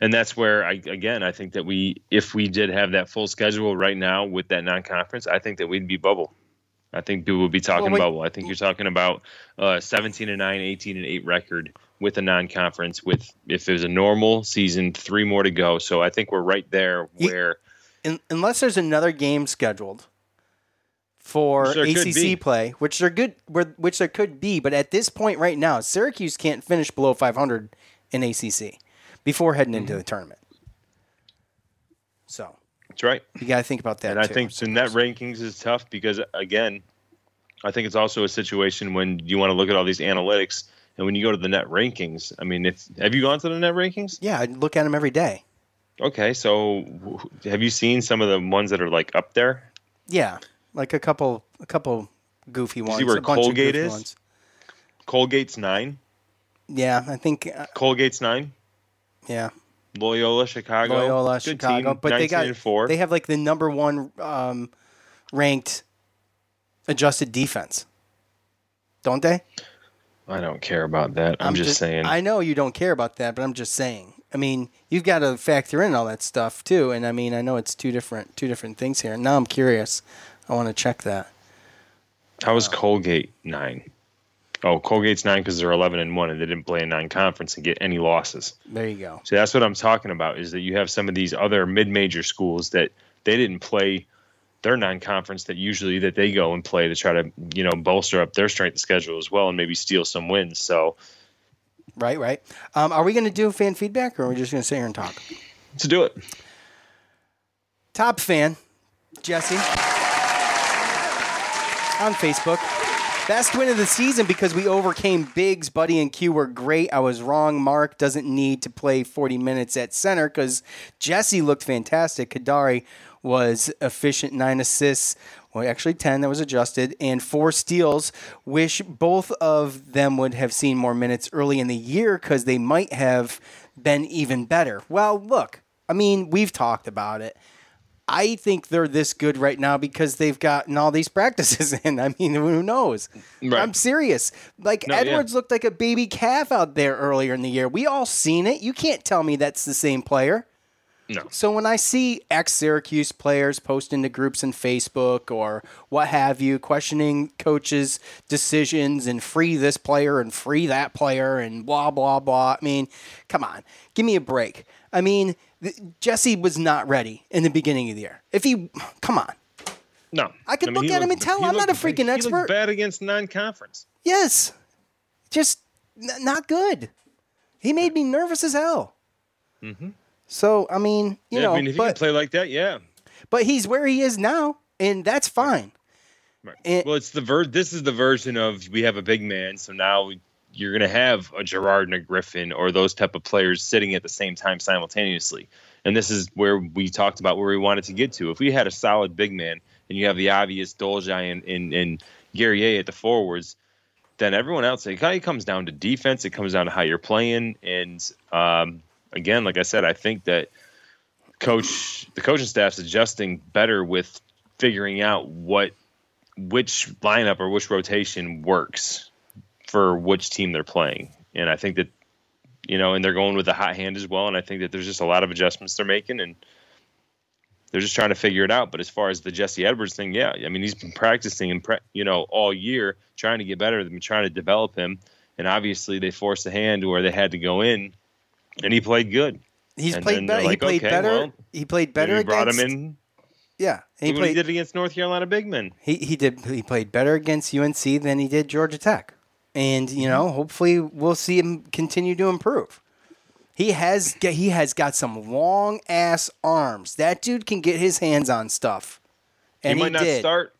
[SPEAKER 7] and that's where i again i think that we if we did have that full schedule right now with that non-conference i think that we'd be bubble i think people would be talking
[SPEAKER 3] Well, wait-
[SPEAKER 7] bubble i think you're talking about uh 17 and 9 18 and 8 record with a non-conference with if it was a normal season three more to go so i think we're right there where
[SPEAKER 3] Un unless there's another game scheduled for ACC play, which there good, which there could be, but at this point right now, Syracuse can't finish below 500 in ACC before heading into
[SPEAKER 7] Mm-hmm.
[SPEAKER 3] the tournament. So
[SPEAKER 7] that's right
[SPEAKER 3] you got to think about that.
[SPEAKER 7] And I think so net rankings is tough because again, I think it's also a situation when you want to look at all these analytics and when you go to the net rankings. I mean, if have you gone to the net rankings?
[SPEAKER 3] yeah, I look at them every day.
[SPEAKER 7] Okay, so have you seen some of the ones that are like up there?
[SPEAKER 3] Yeah, like a couple, a couple goofy ones.
[SPEAKER 7] see where Colgate is?
[SPEAKER 3] Ones.
[SPEAKER 7] Colgate's nine.
[SPEAKER 3] Yeah, I think. Uh,
[SPEAKER 7] Colgate's nine.
[SPEAKER 3] yeah,
[SPEAKER 7] Loyola Chicago.
[SPEAKER 3] Loyola,
[SPEAKER 7] Good
[SPEAKER 3] Chicago,
[SPEAKER 7] team,
[SPEAKER 3] but they got
[SPEAKER 7] and four.
[SPEAKER 3] they have like the number one um, ranked adjusted defense, don't they?
[SPEAKER 7] I don't care about that. I'm, just, saying.
[SPEAKER 3] I know you don't care about that, but I'm just saying. I mean, you've got to factor in all that stuff too, and I mean, I know it's two different two different things here. Now I'm curious. I want to check that.
[SPEAKER 7] How was Colgate nine? Oh, Colgate's nine because they're 11 and one and they didn't play a non-conference and get any losses.
[SPEAKER 3] There you go.
[SPEAKER 7] So that's what I'm talking about is that you have some of these other mid-major schools that they didn't play their non-conference that usually that they go and play to try to you know bolster up their strength of schedule as well and maybe steal some wins. So
[SPEAKER 3] Right, right. Um, are we going to do fan feedback or are we just going to sit here and talk?
[SPEAKER 7] let's do it.
[SPEAKER 3] Top fan, Jesse, on Facebook. Best win of the season because we overcame Biggs. Buddy and Q were great. I was wrong. Mark doesn't need to play 40 minutes at center because Jesse looked fantastic. Kadary was efficient, nine assists. Well, actually 10 that was adjusted, and four steals. Wish both of them would have seen more minutes early in the year because they might have been even better. Well, look, I mean, we've talked about it. I think they're this good right now because they've gotten all these practices in. I mean, who knows?
[SPEAKER 7] Right.
[SPEAKER 3] I'm serious. Like
[SPEAKER 7] No, yeah.
[SPEAKER 3] Edwards looked like a baby calf out there earlier in the year. We all seen it. You can't tell me that's the same player.
[SPEAKER 7] No.
[SPEAKER 3] So when I see ex Syracuse players posting to groups in Facebook or what have you, questioning coaches' decisions and free this player and free that player and blah blah blah. I mean, come on, give me a break. I mean, Jesse was not ready in the beginning of the year. If he, come on,
[SPEAKER 7] No,
[SPEAKER 3] I could look
[SPEAKER 7] he
[SPEAKER 3] at him and tell
[SPEAKER 7] he
[SPEAKER 3] I'm not a freaking
[SPEAKER 7] he
[SPEAKER 3] expert.
[SPEAKER 7] looked bad against non-conference.
[SPEAKER 3] yes, just n- not good. He made me nervous as hell.
[SPEAKER 7] Mm-hmm.
[SPEAKER 3] So I mean, you
[SPEAKER 7] yeah,
[SPEAKER 3] know,
[SPEAKER 7] I mean, if
[SPEAKER 3] but
[SPEAKER 7] can play like that, yeah.
[SPEAKER 3] but he's where he is now, and that's fine.
[SPEAKER 7] Right. well, it's the ver- This is the version of we have a big man, so now we, you're going to have a Girard and a Griffin or those type of players sitting at the same time simultaneously. And this is where we talked about where we wanted to get to. If we had a solid big man and you have the obvious Dolezaj and, and, and Guerrier at the forwards, then everyone else it kind of comes down to defense. It comes down to how you're playing. And um, again, like I said, I think that coach the coaching staff's adjusting better with figuring out what which lineup or which rotation works for which team they're playing. And I think that you know, and they're going with the hot hand as well. And I think that there's just a lot of adjustments they're making, and they're just trying to figure it out. But as far as the Jesse Edwards thing, yeah, I mean, he's been practicing and pre- you know all year trying to get better. They've been trying to develop him, and obviously they forced a hand where they had to go in, and he played good.
[SPEAKER 3] He's
[SPEAKER 7] And
[SPEAKER 3] played better.
[SPEAKER 7] like,
[SPEAKER 3] he played
[SPEAKER 7] okay,
[SPEAKER 3] better.
[SPEAKER 7] well,
[SPEAKER 3] he played better.
[SPEAKER 7] maybe we brought
[SPEAKER 3] against,
[SPEAKER 7] him in.
[SPEAKER 3] Yeah, he
[SPEAKER 7] He, what he
[SPEAKER 3] played.
[SPEAKER 7] did against North Carolina big men.
[SPEAKER 3] He he did. He played better against UNC than he did Georgia Tech, and you mm-hmm. know, hopefully, we'll see him continue to improve. He has he has got some long ass arms. That dude can get his hands on stuff, and
[SPEAKER 7] he
[SPEAKER 3] he,
[SPEAKER 7] might not
[SPEAKER 3] did.
[SPEAKER 7] start.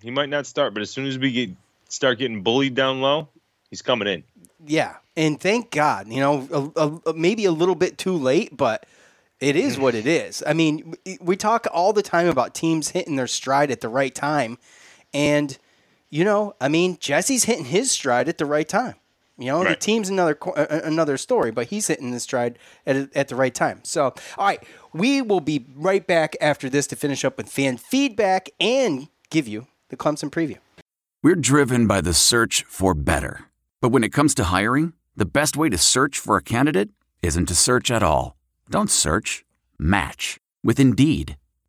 [SPEAKER 7] He might not start, but as soon as we get start getting bullied down low, he's coming in.
[SPEAKER 3] Yeah, and thank God, you know, a, a, maybe a little bit too late, but it is what it is. I mean, we talk all the time about teams hitting their stride at the right time, and you know, I mean, Jesse's hitting his stride at the right time. You know, the team's another co- another story, but he's hitting his stride at at the right time. So, all right, we will be right back after this to finish up with fan feedback and give you the Clemson preview.
[SPEAKER 9] We're driven by the search for better. But when it comes to hiring, the best way to search for a candidate isn't to search at all. Don't search, match with Indeed.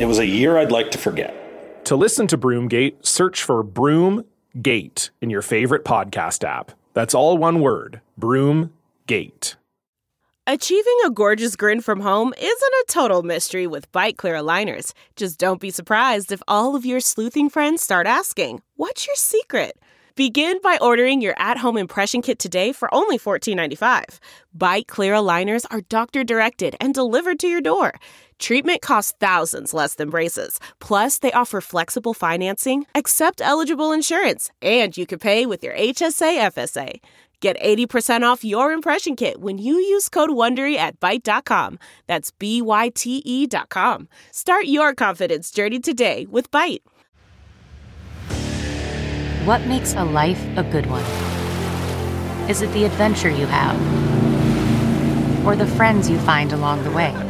[SPEAKER 10] It was a year I'd like to forget.
[SPEAKER 11] To listen to Broomgate, search for Broomgate in your favorite podcast app. That's all one word Broomgate.
[SPEAKER 10] Achieving a gorgeous grin from home isn't a total mystery with Byte Clear aligners. Just don't be surprised if all of your sleuthing friends start asking, What's your secret? Begin by ordering your at home impression kit today for only $14.95. Byte Clear aligners are doctor directed and delivered to your door. Treatment costs thousands less than braces. Plus, they offer flexible financing, accept eligible insurance, and you can pay with your HSA FSA. Get 80% off your impression kit when you use code WONDERY at Byte.com. That's B-Y-T-E dot com. Start your confidence journey today with Byte.
[SPEAKER 12] What makes a life a good one? Is it the adventure you have? Or the friends you find along the way?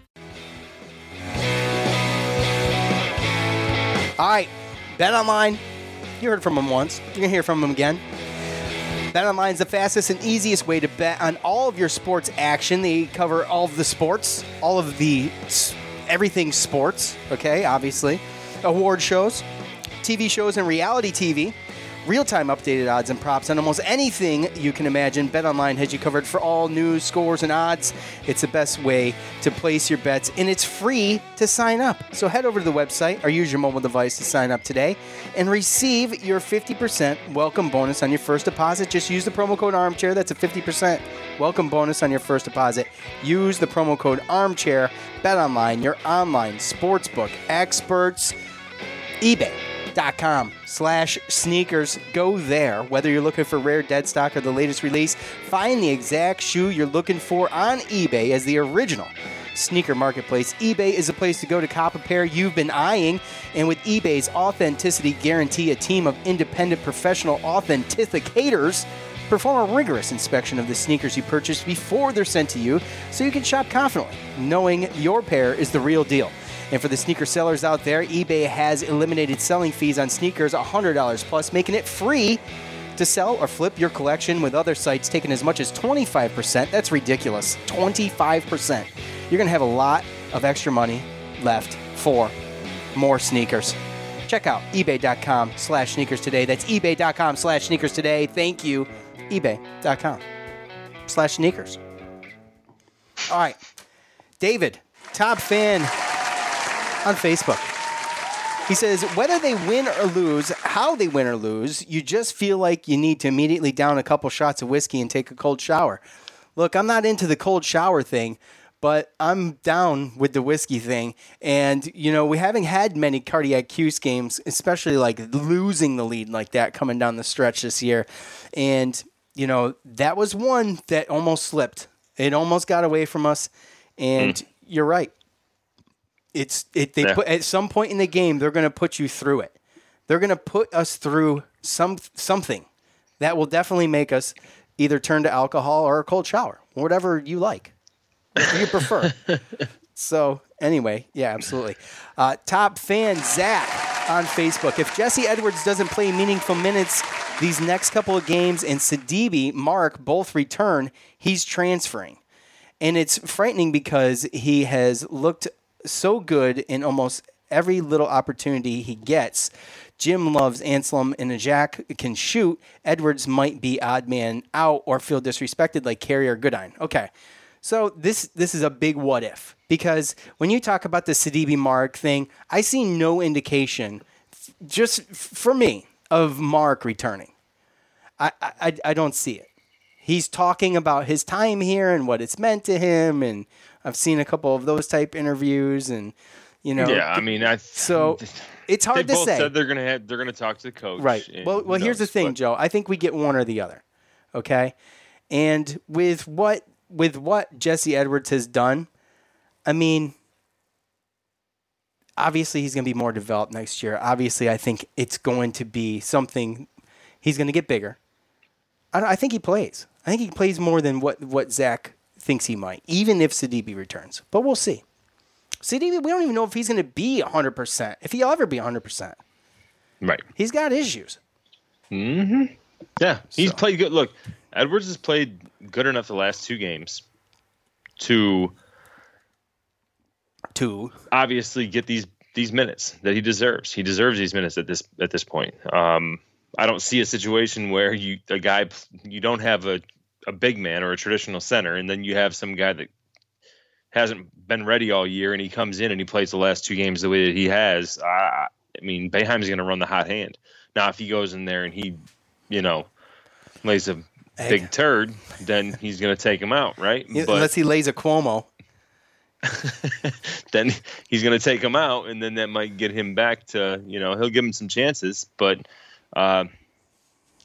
[SPEAKER 3] All right, Bet Online. You heard from them once. You're going to hear from them again. Bet Online is the fastest and easiest way to bet on all of your sports action. They cover all of the sports, all of the everything sports, okay, obviously. Award shows, TV shows, and reality TV. Real time updated odds and props on almost anything you can imagine. BetOnline has you covered for all news, scores, and odds. It's the best way to place your bets, and it's free to sign up. So head over to the website or use your mobile device to sign up today and receive your 50% welcome bonus on your first deposit. Just use the promo code armchair. That's a 50% welcome bonus on your first deposit. Use the promo code armchair. BetOnline, your online sportsbook experts. eBay.com slash sneakers. Go there. Whether you're looking for rare dead stock or the latest release, find the exact shoe you're looking for on eBay as the original sneaker marketplace. eBay is a place to go to cop a pair you've been eyeing. And with eBay's authenticity guarantee, a team of independent professional authenticators perform a rigorous inspection of the sneakers you purchase before they're sent to you so you can shop confidently, knowing your pair is the real deal. And for the sneaker sellers out there, eBay has eliminated selling fees on sneakers $100 plus, making it free to sell or flip your collection with other sites taking as much as 25%. That's ridiculous. 25%. You're going to have a lot of extra money left for more sneakers. Check out ebay.com slash sneakers today. That's ebay.com slash sneakers today. Thank you. ebay.com slash sneakers. All right. David, top fan on Facebook. He says, whether they win or lose, how they win or lose, you just feel like you need to immediately down a couple shots of whiskey and take a cold shower. Look, I'm not into the cold shower thing, but I'm down with the whiskey thing. And, you know, we haven't had many cardiac Cuse games, especially like losing the lead like that coming down the stretch this year. And, you know, that was one that almost slipped It almost got away from us, and mm. you're right. It's it. They
[SPEAKER 7] Yeah.
[SPEAKER 3] put at some point in the game they're going to put you through it. They're going to put us through some something that will definitely make us either turn to alcohol or a cold shower, whatever you like, whatever you prefer. so anyway, yeah, absolutely. Uh, top fan Zach on Facebook. If Jesse Edwards doesn't play meaningful minutes these next couple of games and Sidibe, Mark both return, he's transferring. And it's frightening because he has looked so good in almost every little opportunity he gets. Jim loves Anselem and Ajak can shoot. Edwards might be odd man out or feel disrespected like Carey or Goodine. Okay. So this this is a big what if because when you talk about the Sidibe Mark thing, I see no indication, just for me, of Mark returning. I, I I don't see it. He's talking about his time here and what it's meant to him, and I've seen a couple of those type interviews, and you know,
[SPEAKER 7] yeah, I mean, I
[SPEAKER 3] so it's hard
[SPEAKER 7] they
[SPEAKER 3] to
[SPEAKER 7] both
[SPEAKER 3] say.
[SPEAKER 7] said they're gonna have they're gonna talk to the coach.
[SPEAKER 3] Right. Well, well, here's the thing,
[SPEAKER 7] but-
[SPEAKER 3] Joe. I think we get one or the other. Okay. And with what with what Jesse Edwards has done, I mean, obviously he's going to be more developed next year. Obviously, I think it's going to be something. He's going to get bigger. I, I think he plays. I think he plays more than what what Zach thinks he might, even if Sidibe returns. But we'll see. Sidibe, we don't even know if he's going to be 100%, if he'll ever be 100%.
[SPEAKER 7] Right.
[SPEAKER 3] He's got issues.
[SPEAKER 7] hmm Yeah, he's played good. Look, Edwards has played good enough the last two games to
[SPEAKER 3] to
[SPEAKER 7] obviously get these these minutes that he deserves. He deserves these minutes at this at this point. Um, I don't see a situation where you a guy you don't have a a big man or a traditional center, and then you have some guy that hasn't been ready all year, and he comes in and he plays the last two games the way that he has. I, I mean, Boeheim's going to run the hot hand. Now, if he goes in there and he, you know, lays a big turd, then he's going to take him out, right?
[SPEAKER 3] Yeah, Unless he lays a Cuomo.
[SPEAKER 7] then he's going to take him out, and then that might get him back to you know he'll give him some chances, but uh,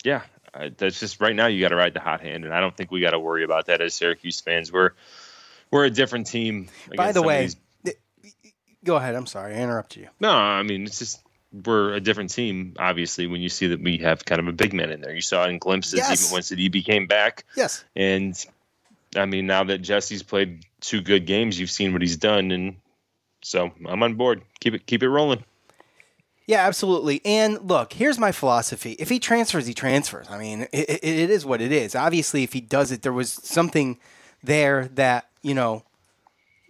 [SPEAKER 7] yeah, I- that's just right now you got to ride the hot hand, and I don't think we got to worry about that as Syracuse fans. We're we're a different team.
[SPEAKER 3] By the way, th- go ahead. I'm sorry. I interrupted you.
[SPEAKER 7] no, I mean it's just we're a different team. Obviously, when you see that we have kind of a big man in there, you saw it in glimpses
[SPEAKER 3] Yes.
[SPEAKER 7] even once DB came back.
[SPEAKER 3] Yes.
[SPEAKER 7] And I mean, now that Jesse's played two good games, you've seen what he's done, and so I'm on board. Keep it keep it rolling.
[SPEAKER 3] Yeah, absolutely. And look, here's my philosophy. If he transfers, he transfers. I mean, it, it, it is what it is. Obviously, if he does it, there was something there that, you know,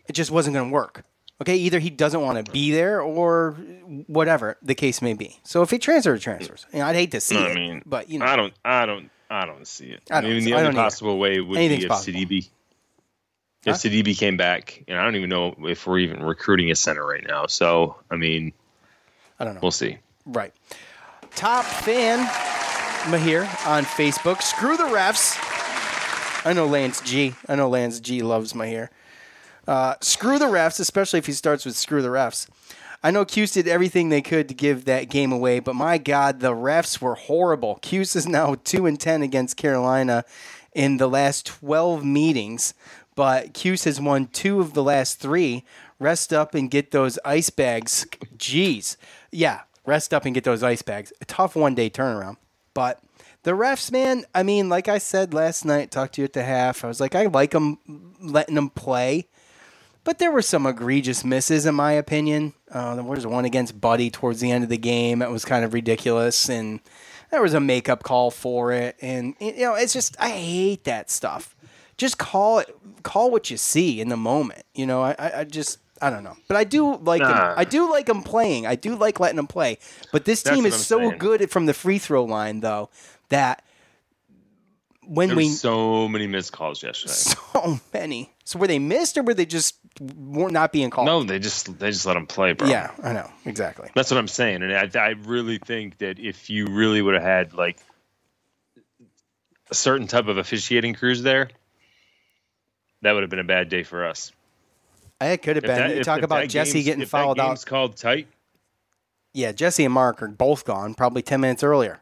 [SPEAKER 3] it just wasn't going to work. Okay, either he doesn't want to be there or whatever the case may be. So if he transfers, he transfers. You know, I'd hate to see
[SPEAKER 7] I
[SPEAKER 3] it,
[SPEAKER 7] mean,
[SPEAKER 3] but you know,
[SPEAKER 7] I don't, I don't, I don't see it.
[SPEAKER 3] I
[SPEAKER 7] I,
[SPEAKER 3] don't
[SPEAKER 7] mean, the
[SPEAKER 3] I
[SPEAKER 7] only
[SPEAKER 3] don't either.
[SPEAKER 7] possible way would
[SPEAKER 3] Anything's
[SPEAKER 7] be if
[SPEAKER 3] possible.
[SPEAKER 7] Sidibe, if
[SPEAKER 3] Huh?
[SPEAKER 7] Sidibe came back, and I don't even know if we're even recruiting a center right now. So, I mean,
[SPEAKER 3] I don't know.
[SPEAKER 7] We'll see.
[SPEAKER 3] Right. Top fan Mahir on Facebook. Screw the refs. I know Lance G. I know Lance G loves Mahir. Uh, screw the refs, especially if he starts with screw the refs. I know Cuse did everything they could to give that game away, but my God, the refs were horrible. Cuse is now two and ten against Carolina in the last twelve meetings, but Cuse has won two of the last three. Rest up and get those ice bags. Jeez, yeah, rest up and get those ice bags. A tough one day turnaround, but the refs, man. I mean, like I said last night, talked to you at the half. I was like, I like them letting them play. But there were some egregious misses, in my opinion. Uh, there was one against Buddy towards the end of the game. It was kind of ridiculous, and there was a makeup call for it. And you know, it's just I hate that stuff. Just call it, call what you see in the moment. You know, I, I just I don't know, but I do like them.
[SPEAKER 7] Nah.
[SPEAKER 3] I do like them playing. I do like letting them play. But this
[SPEAKER 7] That's
[SPEAKER 3] team is so
[SPEAKER 7] saying.
[SPEAKER 3] good from the free throw line, though, that when
[SPEAKER 7] there
[SPEAKER 3] we
[SPEAKER 7] so many missed calls yesterday.
[SPEAKER 3] so many. So were they missed or were they just were not being called?
[SPEAKER 7] No, they just they just let him play, bro.
[SPEAKER 3] Yeah, I know exactly.
[SPEAKER 7] That's what I'm saying, and I, I really think that if you really would have had like a certain type of officiating crews there, that would have been a bad day for us.
[SPEAKER 3] It could have been.
[SPEAKER 7] that-
[SPEAKER 3] you talk
[SPEAKER 7] if
[SPEAKER 3] about
[SPEAKER 7] that
[SPEAKER 3] Jesse getting
[SPEAKER 7] if that
[SPEAKER 3] fouled
[SPEAKER 7] game's
[SPEAKER 3] out.
[SPEAKER 7] called tight.
[SPEAKER 3] Yeah, Jesse and Mark are both gone, probably ten minutes earlier.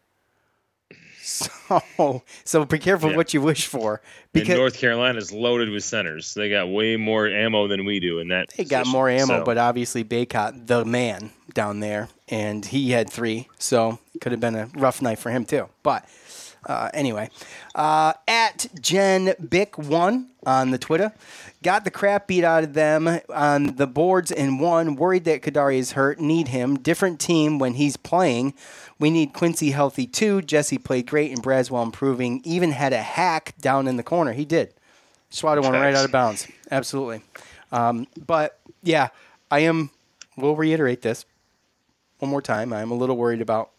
[SPEAKER 3] So, so be careful
[SPEAKER 7] Yeah.
[SPEAKER 3] what you wish for
[SPEAKER 7] And
[SPEAKER 3] because
[SPEAKER 7] North is loaded with centers. They got way more ammo than we do in that.
[SPEAKER 3] they got
[SPEAKER 7] position,
[SPEAKER 3] more ammo,
[SPEAKER 7] so-
[SPEAKER 3] but obviously Bacot, the man down there, and he had three, so it could have been a rough night for him too. But uh, anyway, uh, at Jen Bick one on the Twitter, got the crap beat out of them on the boards and won. Worried that Kadary is hurt, need him. Different team when he's playing. We need Quincy healthy too. Jesse played great and Braswell improving. Even had a hack down in the corner. He did. Swatted one right out of bounds. Absolutely. Um, but yeah, I am. We'll reiterate this one more time. I'm a little worried about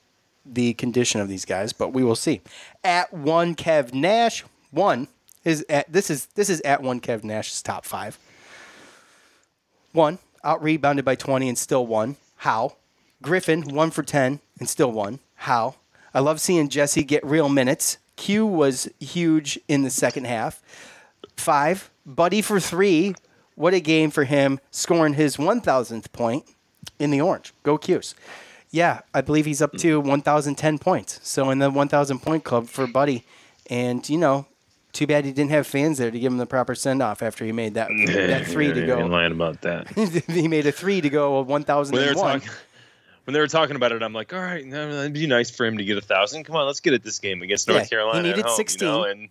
[SPEAKER 3] the condition of these guys, but we will see. At one Kev Nash, one is at this is this is at one Kev Nash's top five. One out rebounded by 20 and still one. How? Griffin one for 10 and still one. How? I love seeing Jesse get real minutes. Q was huge in the second half. Five, Buddy for three. What a game for him, scoring his 1,000th point in the orange. Go Cuse. Yeah, I believe he's up hmm. to 1,010 points. So in the 1,000 point club for Buddy. And, you know, too bad he didn't have fans there to give him the proper send off after he made that, that three to go.
[SPEAKER 7] lying about that.
[SPEAKER 3] he made a three to go
[SPEAKER 7] when they were
[SPEAKER 3] 1,001.
[SPEAKER 7] talking when they were talking about it, I'm like, all right, no, it'd be nice for him to get a thousand. Come on, let's get at this game against North
[SPEAKER 3] Yeah, he
[SPEAKER 7] Carolina.
[SPEAKER 3] needed
[SPEAKER 7] at home,
[SPEAKER 3] 16.
[SPEAKER 7] you know? and and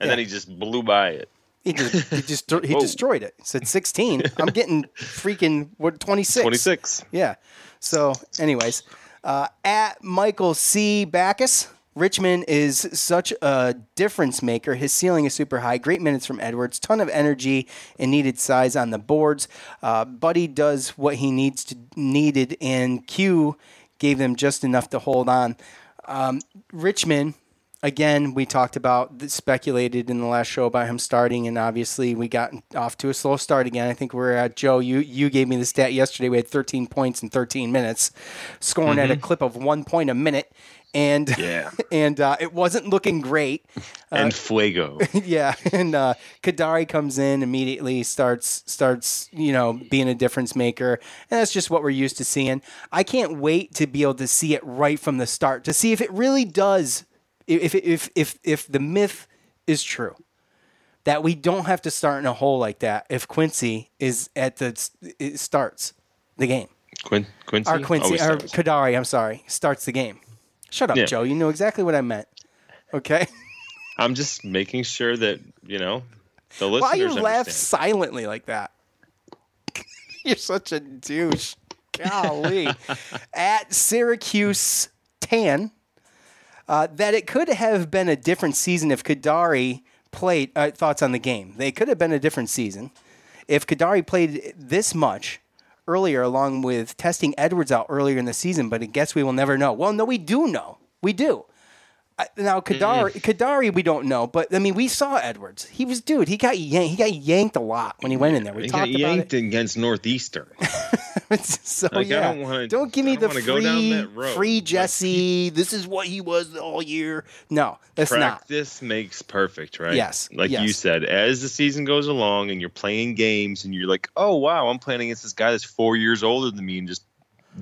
[SPEAKER 3] Yeah.
[SPEAKER 7] then he just blew by it.
[SPEAKER 3] He just he just he destroyed it. He said 16. I'm getting freaking what 26.
[SPEAKER 7] 26.
[SPEAKER 3] Yeah. So, anyways, uh, at Michael C. Backus, Richmond is such a difference maker. His ceiling is super high. Great minutes from Edwards. Ton of energy and needed size on the boards. Uh, Buddy does what he needs to needed, and Q gave them just enough to hold on. Um, Richmond again, we talked about speculated in the last show about him starting, and obviously we got off to a slow start again. I think we're at Joe. You you gave me the stat yesterday. We had 13 points in 13 minutes, scoring at a
[SPEAKER 7] Mhm.
[SPEAKER 3] clip of one point a minute, and
[SPEAKER 7] Yeah.
[SPEAKER 3] and uh, it wasn't looking great.
[SPEAKER 7] and Fuego.
[SPEAKER 3] yeah, and uh, Kadary comes in immediately, starts starts you know being a difference maker, and that's just what we're used to seeing. I can't wait to be able to see it right from the start to see if it really does, if if if if the myth is true, that we don't have to start in a hole like that if Quincy is at the it starts the game.
[SPEAKER 7] Quin- Quincy.
[SPEAKER 3] Or Quincy or. Kadary, I'm sorry, starts the game. Shut up,
[SPEAKER 7] Yeah.
[SPEAKER 3] Joe. You know exactly what I meant. Okay.
[SPEAKER 7] I'm just making sure that you know the listeners
[SPEAKER 3] Why you laugh silently like that? You're such a douche. Golly. At Syracuse 10, uh, that it could have been a different season if Kadary played. Uh, thoughts on the game? They could have been a different season if Kadary played this much earlier, along with testing Edwards out earlier in the season. But I guess we will never know. Well, no, we do know. We do. I- Now Kadary, Kadary, we don't know, but I mean, we saw Edwards. He was dude. He got yanked. He got yanked a lot when he went in there. We
[SPEAKER 7] He
[SPEAKER 3] talked
[SPEAKER 7] got
[SPEAKER 3] about it.
[SPEAKER 7] yanked against Northeastern.
[SPEAKER 3] So
[SPEAKER 7] Like, I
[SPEAKER 3] yeah,
[SPEAKER 7] don't wanna-
[SPEAKER 3] don't give me
[SPEAKER 7] I
[SPEAKER 3] the
[SPEAKER 7] don't down
[SPEAKER 3] free, free Jesse. this is what he was all year. No, that's not.
[SPEAKER 7] Practice makes perfect, right?
[SPEAKER 3] Yes,
[SPEAKER 7] Like you said, as the season goes along and you're playing games and you're like, oh wow, I'm playing against this guy that's four years older than me and just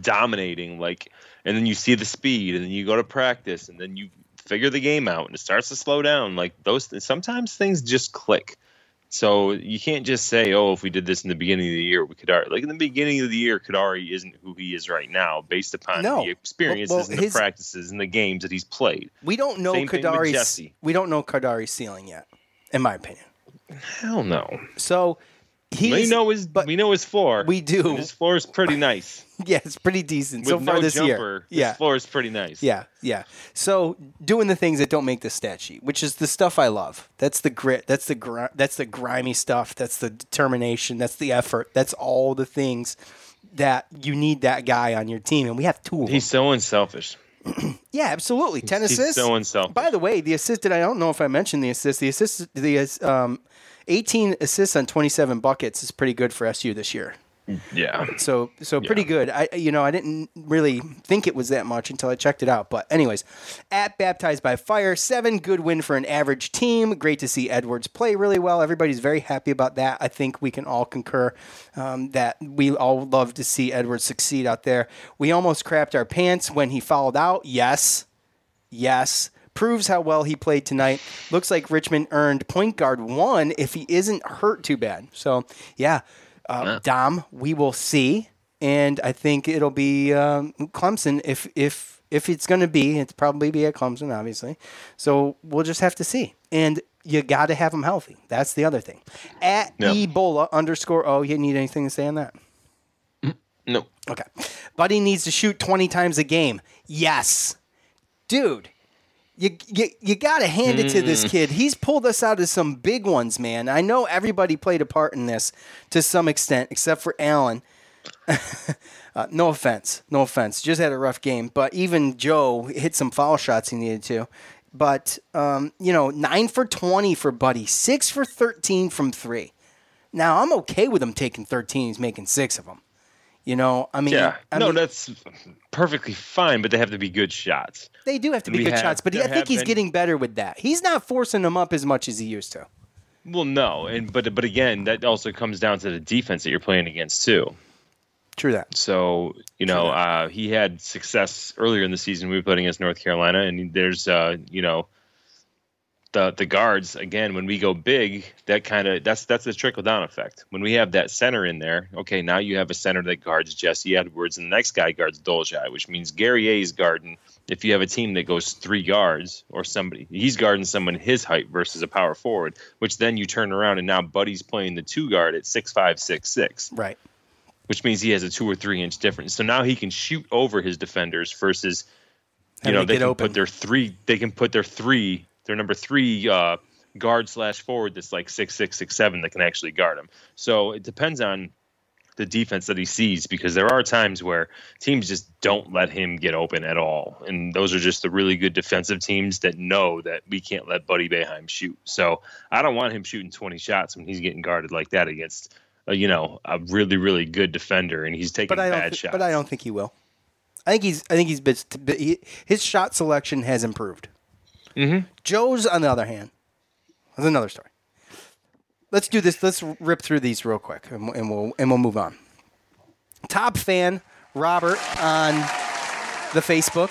[SPEAKER 7] dominating. Like, and then you see the speed, and then you go to practice, and then you figure the game out, and it starts to slow down. Like those, sometimes things just click. So you can't just say, "Oh, if we did this in the beginning of the year, we could." Like in the beginning of the year, Kadary isn't who he is right now, based upon
[SPEAKER 3] No.
[SPEAKER 7] the experiences
[SPEAKER 3] Well- well,
[SPEAKER 7] and the practices and the games that he's played.
[SPEAKER 3] We don't know
[SPEAKER 7] Same Kadary's.
[SPEAKER 3] We don't know Kadary's ceiling yet, in my opinion.
[SPEAKER 7] Hell no.
[SPEAKER 3] So he's.
[SPEAKER 7] we know his, we know his floor.
[SPEAKER 3] We do.
[SPEAKER 7] His floor is pretty nice.
[SPEAKER 3] Yeah, it's pretty decent so
[SPEAKER 7] With
[SPEAKER 3] far
[SPEAKER 7] no
[SPEAKER 3] this
[SPEAKER 7] jumper,
[SPEAKER 3] year.
[SPEAKER 7] his
[SPEAKER 3] Yeah,
[SPEAKER 7] floor is pretty nice.
[SPEAKER 3] Yeah, yeah. So doing the things that don't make the stat sheet, which is the stuff I love. That's the grit. That's the gr- that's the grimy stuff. That's the determination. That's the effort. That's all the things that you need that guy on your team, and we have two of them.
[SPEAKER 7] He's so unselfish.
[SPEAKER 3] yeah, absolutely. Ten
[SPEAKER 7] He's
[SPEAKER 3] assists.
[SPEAKER 7] so unselfish.
[SPEAKER 3] By the way, the assist. Did I don't know if I mentioned the assist. The assist. The um, eighteen assists on twenty-seven buckets is pretty good for SU this year.
[SPEAKER 7] Yeah.
[SPEAKER 3] So so pretty good. I you know I didn't really think it was that much until I checked it out. But anyways, at baptized by fire, seven good win for an average team. Great to see Edwards play really well. Everybody's very happy about that. I think we can all concur um, that we all love to see Edwards succeed out there. We almost crapped our pants when he fouled out. Yes, yes. Proves how well he played tonight. Looks like Richmond earned point guard one if he isn't hurt too bad. So, yeah, uh, Dom, we will see. And I think it'll be um, Clemson if if if it's going to be. It's probably be at Clemson, obviously. So we'll just have to see. And you got to have him healthy. That's the other thing. At
[SPEAKER 7] Yeah.
[SPEAKER 3] Ebola underscore. Oh, you need anything to say on that?
[SPEAKER 7] No.
[SPEAKER 3] Okay. Buddy needs to shoot 20 times a game. Yes. Dude, you, you, you got to hand it to this
[SPEAKER 7] Mm.
[SPEAKER 3] kid. He's pulled us out of some big ones, man. I know everybody played a part in this to some extent, except for Alan. uh, no offense. No offense. Just had a rough game. But even Joe hit some foul shots he needed to. But, um, you know, 9 for 20 for Buddy, 6 for 13 from 3. Now, I'm okay with him taking 13. He's making six of them. You know, I mean,
[SPEAKER 7] yeah,
[SPEAKER 3] I
[SPEAKER 7] no,
[SPEAKER 3] mean,
[SPEAKER 7] that's perfectly fine, but they have to be good shots.
[SPEAKER 3] they do have to be
[SPEAKER 7] we
[SPEAKER 3] good
[SPEAKER 7] have-
[SPEAKER 3] shots, but I think he's
[SPEAKER 7] been-
[SPEAKER 3] getting better with that. He's not forcing them up as much as he used to.
[SPEAKER 7] Well, no, and but but again, that also comes down to the defense that you're playing against too.
[SPEAKER 3] True that.
[SPEAKER 7] So you know, uh, he had success earlier in the season. We played against North Carolina, and there's uh, you know, the the guards again. When we go big, that kind of that's that's the trickle down effect. When we have that center in there, okay, now you have a center that guards Jesse Edwards, and the next guy guards Dolezaj, which means Guerrier is guarding. If you have a team that goes three guards or somebody, he's guarding someone his height versus a power forward, which then you turn around and now Buddy's playing the two guard at six five six six
[SPEAKER 3] Right.
[SPEAKER 7] which means he has a two or three inch difference. So now he can shoot over his defenders versus, you know, they
[SPEAKER 3] get
[SPEAKER 7] can
[SPEAKER 3] open.
[SPEAKER 7] put their three, they can put their three, their number three uh, guard slash forward that's like six six six seven that can actually guard him. So it depends on the defense that he sees because there are times where teams just don't let him get open at all, and those are just the really good defensive teams that know that we can't let Buddy Boeheim shoot. So I don't want him shooting twenty shots when he's getting guarded like that against. Uh, you know, a really, really good defender, and he's taking
[SPEAKER 3] But I don't.
[SPEAKER 7] bad
[SPEAKER 3] thi-
[SPEAKER 7] shots.
[SPEAKER 3] but I don't think he will. I think he's. I think he's. he, his shot selection has improved.
[SPEAKER 7] Mm-hmm.
[SPEAKER 3] Joe's, on the other hand, that's another story. Let's do this. Let's rip through these real quick, and, we'll- and we'll and we'll move on. Top fan Robert on the Facebook.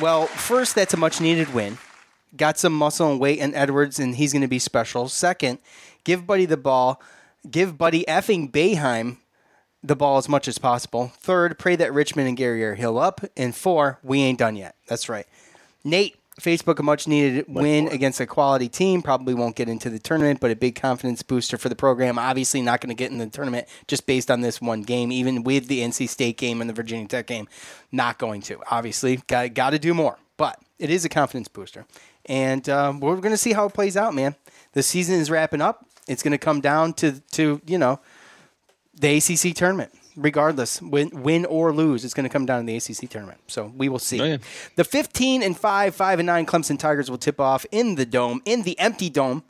[SPEAKER 3] Well, first, that's a much needed win. Got some muscle and weight in Edwards, and he's going to be special. Second, give Buddy the ball. Give Buddy effing Boeheim the ball as much as possible. Third, pray that Richmond and Guerrier heal up. And four, we ain't done yet. That's right. Nate, Facebook, a much needed win against a quality team. Probably won't get into the tournament, but a big confidence booster for the program. Obviously, not going to get in the tournament just based on this one game, even with the NC State game and the Virginia Tech game. Not going to. Obviously, got, got to do more. But it is a confidence booster. And um, we're going to see how it plays out, man. The season is wrapping up. It's going to come down to, to you know, the ACC tournament. Regardless, win, win or lose, it's going to come down to the ACC tournament. So we will see. Oh, the 15 and 5, 5 and 9 Clemson Tigers will tip off in the dome, in the empty dome,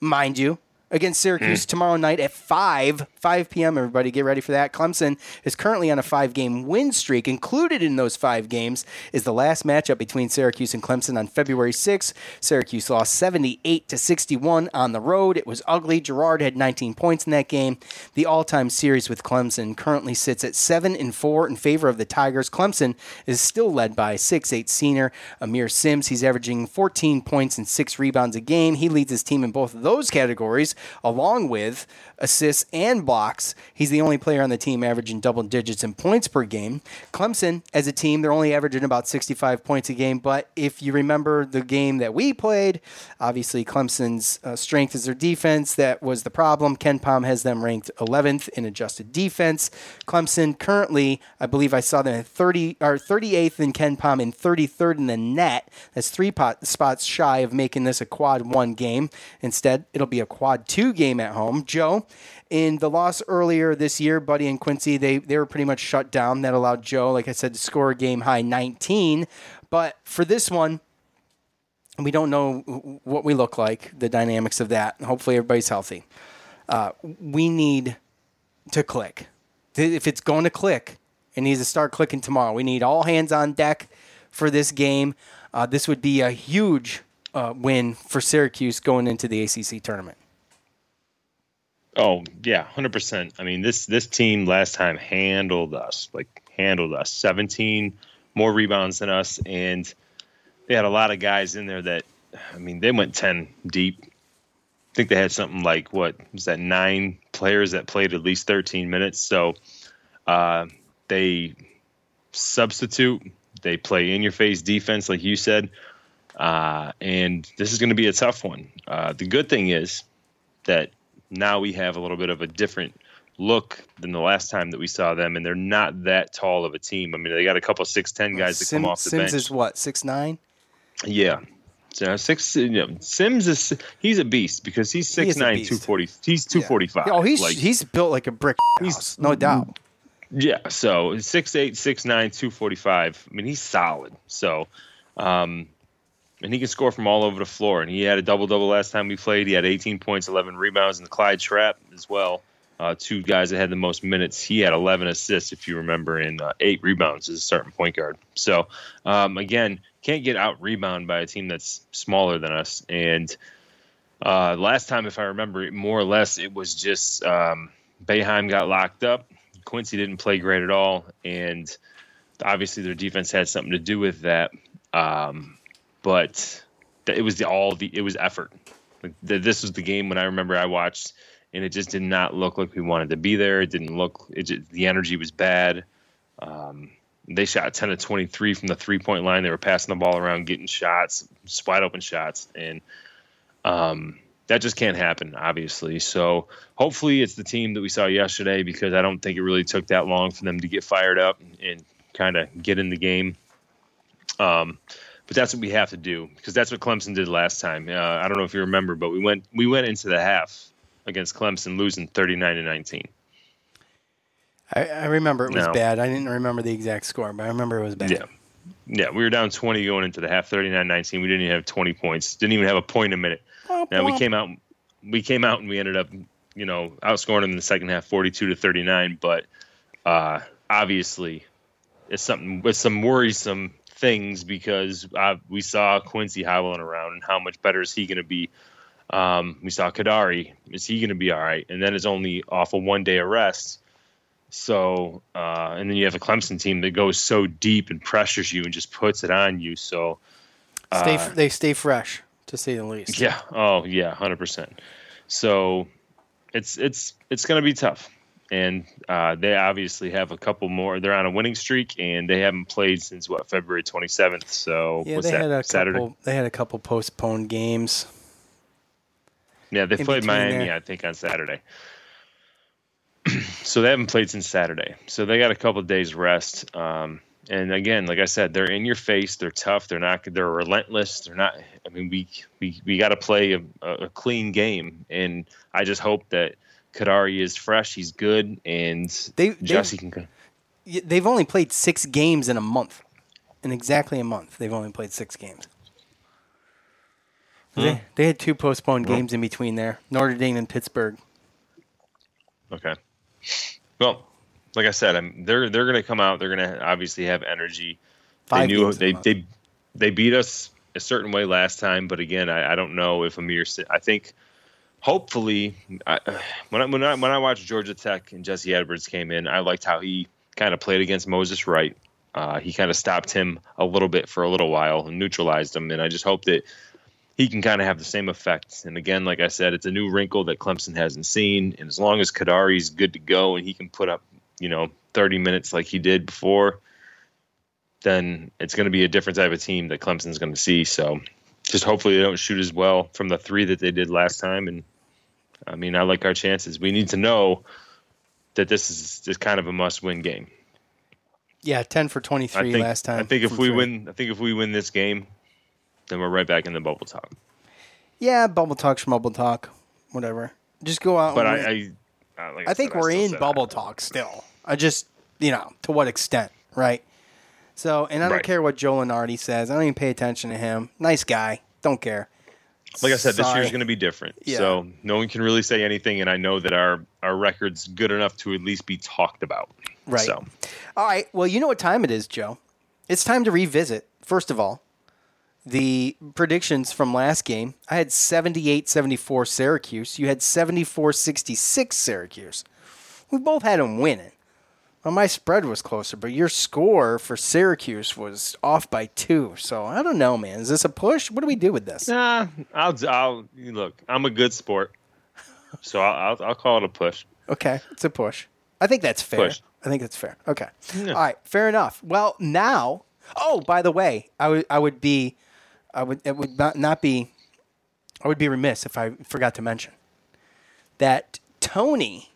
[SPEAKER 3] mind you, against Syracuse hmm. tomorrow night at 5, 5 p.m. Everybody get ready for that. Clemson is currently on a five game win streak. Included in those five games is the last matchup between Syracuse and Clemson on February 6th. Syracuse lost 78 to 61 on the road. It was ugly. Gerard had 19 points in that game. The all time series with Clemson currently sits at 7 and 4 in favor of the Tigers. Clemson is still led by 6'8 senior Aamir Simms. He's averaging 14 points and 6 rebounds a game. He leads his team in both of those categories, along with assists and blocks. He's the only player on the team averaging double digits in points per game. Clemson, as a team, they're only averaging about 65 points a game. But if you remember the game that we played, obviously Clemson's uh, strength is their defense. That was the problem. KenPom has them ranked 11th in adjusted defense. Clemson currently, I believe I saw them at 30 or 38th in KenPom and 33rd in the net. That's three pot, spots shy of making this a quad one game. Instead, it'll be a quad two game at home. Joe, in the loss earlier this year, Buddy and Quincy, they, they were pretty much shut down. That allowed Joe, like I said, to score a game high 19. But for this one, we don't know what we look like, the dynamics of that. Hopefully, everybody's healthy. Uh, we need to click. If it's going to click, it needs to start clicking tomorrow. We need all hands on deck for this game. Uh, this would be a huge uh, win for Syracuse going into the ACC tournament.
[SPEAKER 7] Oh yeah, hundred percent. I mean this this team last time handled us like handled us. Seventeen more rebounds than us, and they had a lot of guys in there that, I mean, they went ten deep. I think they had something like what was that nine players that played at least 13 minutes. So uh, they substitute, they play in your face defense, like you said. Uh, and this is going to be a tough one. Uh, the good thing is that now we have a little bit of a different look than the last time that we saw them, and they're not that tall of a team. I mean, they got a couple six ten guys that
[SPEAKER 3] Sim-
[SPEAKER 7] come off the
[SPEAKER 3] Simms
[SPEAKER 7] bench.
[SPEAKER 3] Simms is what six nine.
[SPEAKER 7] Yeah. So six. You know, Simms is he's a beast because he's
[SPEAKER 3] He
[SPEAKER 7] six
[SPEAKER 3] a
[SPEAKER 7] nine, two forty. He's two forty five.
[SPEAKER 3] Oh, he's
[SPEAKER 7] like,
[SPEAKER 3] he's built like a brick house, no doubt.
[SPEAKER 7] yeah. So six eight, six nine, two forty five. I mean, he's solid. So, um, and he can score from all over the floor. And he had a double double last time we played. He had eighteen points, eleven rebounds, and the Clyde Trapp as well. Uh, two guys that had the most minutes. He had 11 assists, if you remember, and uh, eight rebounds as a starting point guard. So, um, again, can't get out rebound by a team that's smaller than us. And uh, last time, if I remember, more or less, it was just um, Boeheim got locked up. Quincy didn't play great at all, and obviously their defense had something to do with that. Um, but it was the all the it was effort. Like, th- this was the game when I remember I watched, and it just did not look like we wanted to be there. It didn't look. It just, the energy was bad. Um, they shot 10 to 23 from the three point line. They were passing the ball around, getting shots, wide open shots, and um, that just can't happen, obviously. So hopefully it's the team that we saw yesterday because I don't think it really took that long for them to get fired up and kind of get in the game. Um, but that's what we have to do because that's what Clemson did last time. Uh, I don't know if you remember, but we went we went into the half against Clemson losing 39 to 19.
[SPEAKER 3] I, I remember it was bad. I didn't remember the exact score, but I remember it was bad.
[SPEAKER 7] Yeah. Yeah, we were down 20 going into the half, 39-19. We didn't even have 20 points. Didn't even have a point a minute. Now we came out we came out and we ended up, you know, outscoring them in the second half 42 to 39, but uh obviously it's something with some worrisome things because uh, we saw Quincy hobbling around and how much better is he going to be? Um, we saw Kadary. Is he going to be all right? And then it's only off a one day arrest. So, uh, and then you have a Clemson team that goes so deep and pressures you and just puts it on you. So,
[SPEAKER 3] Stay,
[SPEAKER 7] uh,
[SPEAKER 3] f they stay fresh, to say the least.
[SPEAKER 7] yeah. Oh, yeah. Hundred percent. So, it's it's it's going to be tough, and uh, they obviously have a couple more. They're on a winning streak, and they haven't played since what February twenty seventh. So,
[SPEAKER 3] Yeah, they
[SPEAKER 7] that?
[SPEAKER 3] had a
[SPEAKER 7] Saturday.
[SPEAKER 3] couple. They had a couple postponed games.
[SPEAKER 7] Yeah, they played Miami,
[SPEAKER 3] there.
[SPEAKER 7] I think, on Saturday. so they haven't played since Saturday. So they got a couple of days rest. Um, and again, like I said, they're in your face. They're tough. They're not. They're relentless. They're not. I mean, we we we got to play a, a clean game. And I just hope that Kadary is fresh. He's good, and
[SPEAKER 3] They-
[SPEAKER 7] Jesse
[SPEAKER 3] they've-
[SPEAKER 7] can.
[SPEAKER 3] They've only played six games in a month. In exactly a month, they've only played six games. Hmm. They, they had two postponed
[SPEAKER 7] Well-
[SPEAKER 3] games in between there Notre Dame and Pittsburgh.
[SPEAKER 7] Okay. Well, like I said, I'm, they're they're going to come out. They're going to obviously have energy.
[SPEAKER 3] Five
[SPEAKER 7] they knew
[SPEAKER 3] games in a
[SPEAKER 7] they they they beat us a certain way last time, but again, I, I don't know if Aamir. I think hopefully, I, when I when I when I watched Georgia Tech and Jesse Edwards came in, I liked how he kind of played against Moses Wright. Uh, he kind of stopped him a little bit for a little while and neutralized him, and I just hope that he can kind of have the same effect. And again, like I said, it's a new wrinkle that Clemson hasn't seen. And as long as Kadary's good to go and he can put up, you know, 30 minutes like he did before, then it's going to be a different type of team that Clemson's going to see. So just hopefully they don't shoot as well from the three that they did last time. And I mean, I like our chances. We need to know that this is just kind of a must win game.
[SPEAKER 3] Yeah, 10 for 23
[SPEAKER 7] think,
[SPEAKER 3] last time.
[SPEAKER 7] I think if we
[SPEAKER 3] three.
[SPEAKER 7] win, I think if we win this game, then we're right back in the bubble talk.
[SPEAKER 3] Yeah, bubble talk's bubble talk. Whatever. Just go out
[SPEAKER 7] But
[SPEAKER 3] and
[SPEAKER 7] I. I, uh, like
[SPEAKER 3] I think
[SPEAKER 7] said,
[SPEAKER 3] we're in bubble talk still. I just, you know, to what extent, right? So, and I don't
[SPEAKER 7] Right.
[SPEAKER 3] care what Joe Lunardi says. I don't even pay attention to him. Nice guy. Don't care.
[SPEAKER 7] like I said, this
[SPEAKER 3] Sorry.
[SPEAKER 7] year's going to be different.
[SPEAKER 3] Yeah.
[SPEAKER 7] So no one can really say anything, and I know that our our record's good enough to at least be talked about.
[SPEAKER 3] Right.
[SPEAKER 7] So
[SPEAKER 3] All right. Well, you know what time it is, Joe. It's time to revisit, first of all, the predictions from last game. I had 78 74 Syracuse. You had 74 66 Syracuse. We both had them winning. Well, my spread was closer, but your score for Syracuse was off by two. So I don't know, man. Is this a push? What do we do with this?
[SPEAKER 7] Nah, I'll, I'll look. I'm a good sport, so I'll, I'll, I'll call it a push.
[SPEAKER 3] Okay, it's a push. I think that's fair.
[SPEAKER 7] Push.
[SPEAKER 3] I think that's fair. Okay.
[SPEAKER 7] Yeah.
[SPEAKER 3] All right, fair enough. Well, now, oh, by the way, I would I would be I would it would not, not be I would be remiss if I forgot to mention that Tony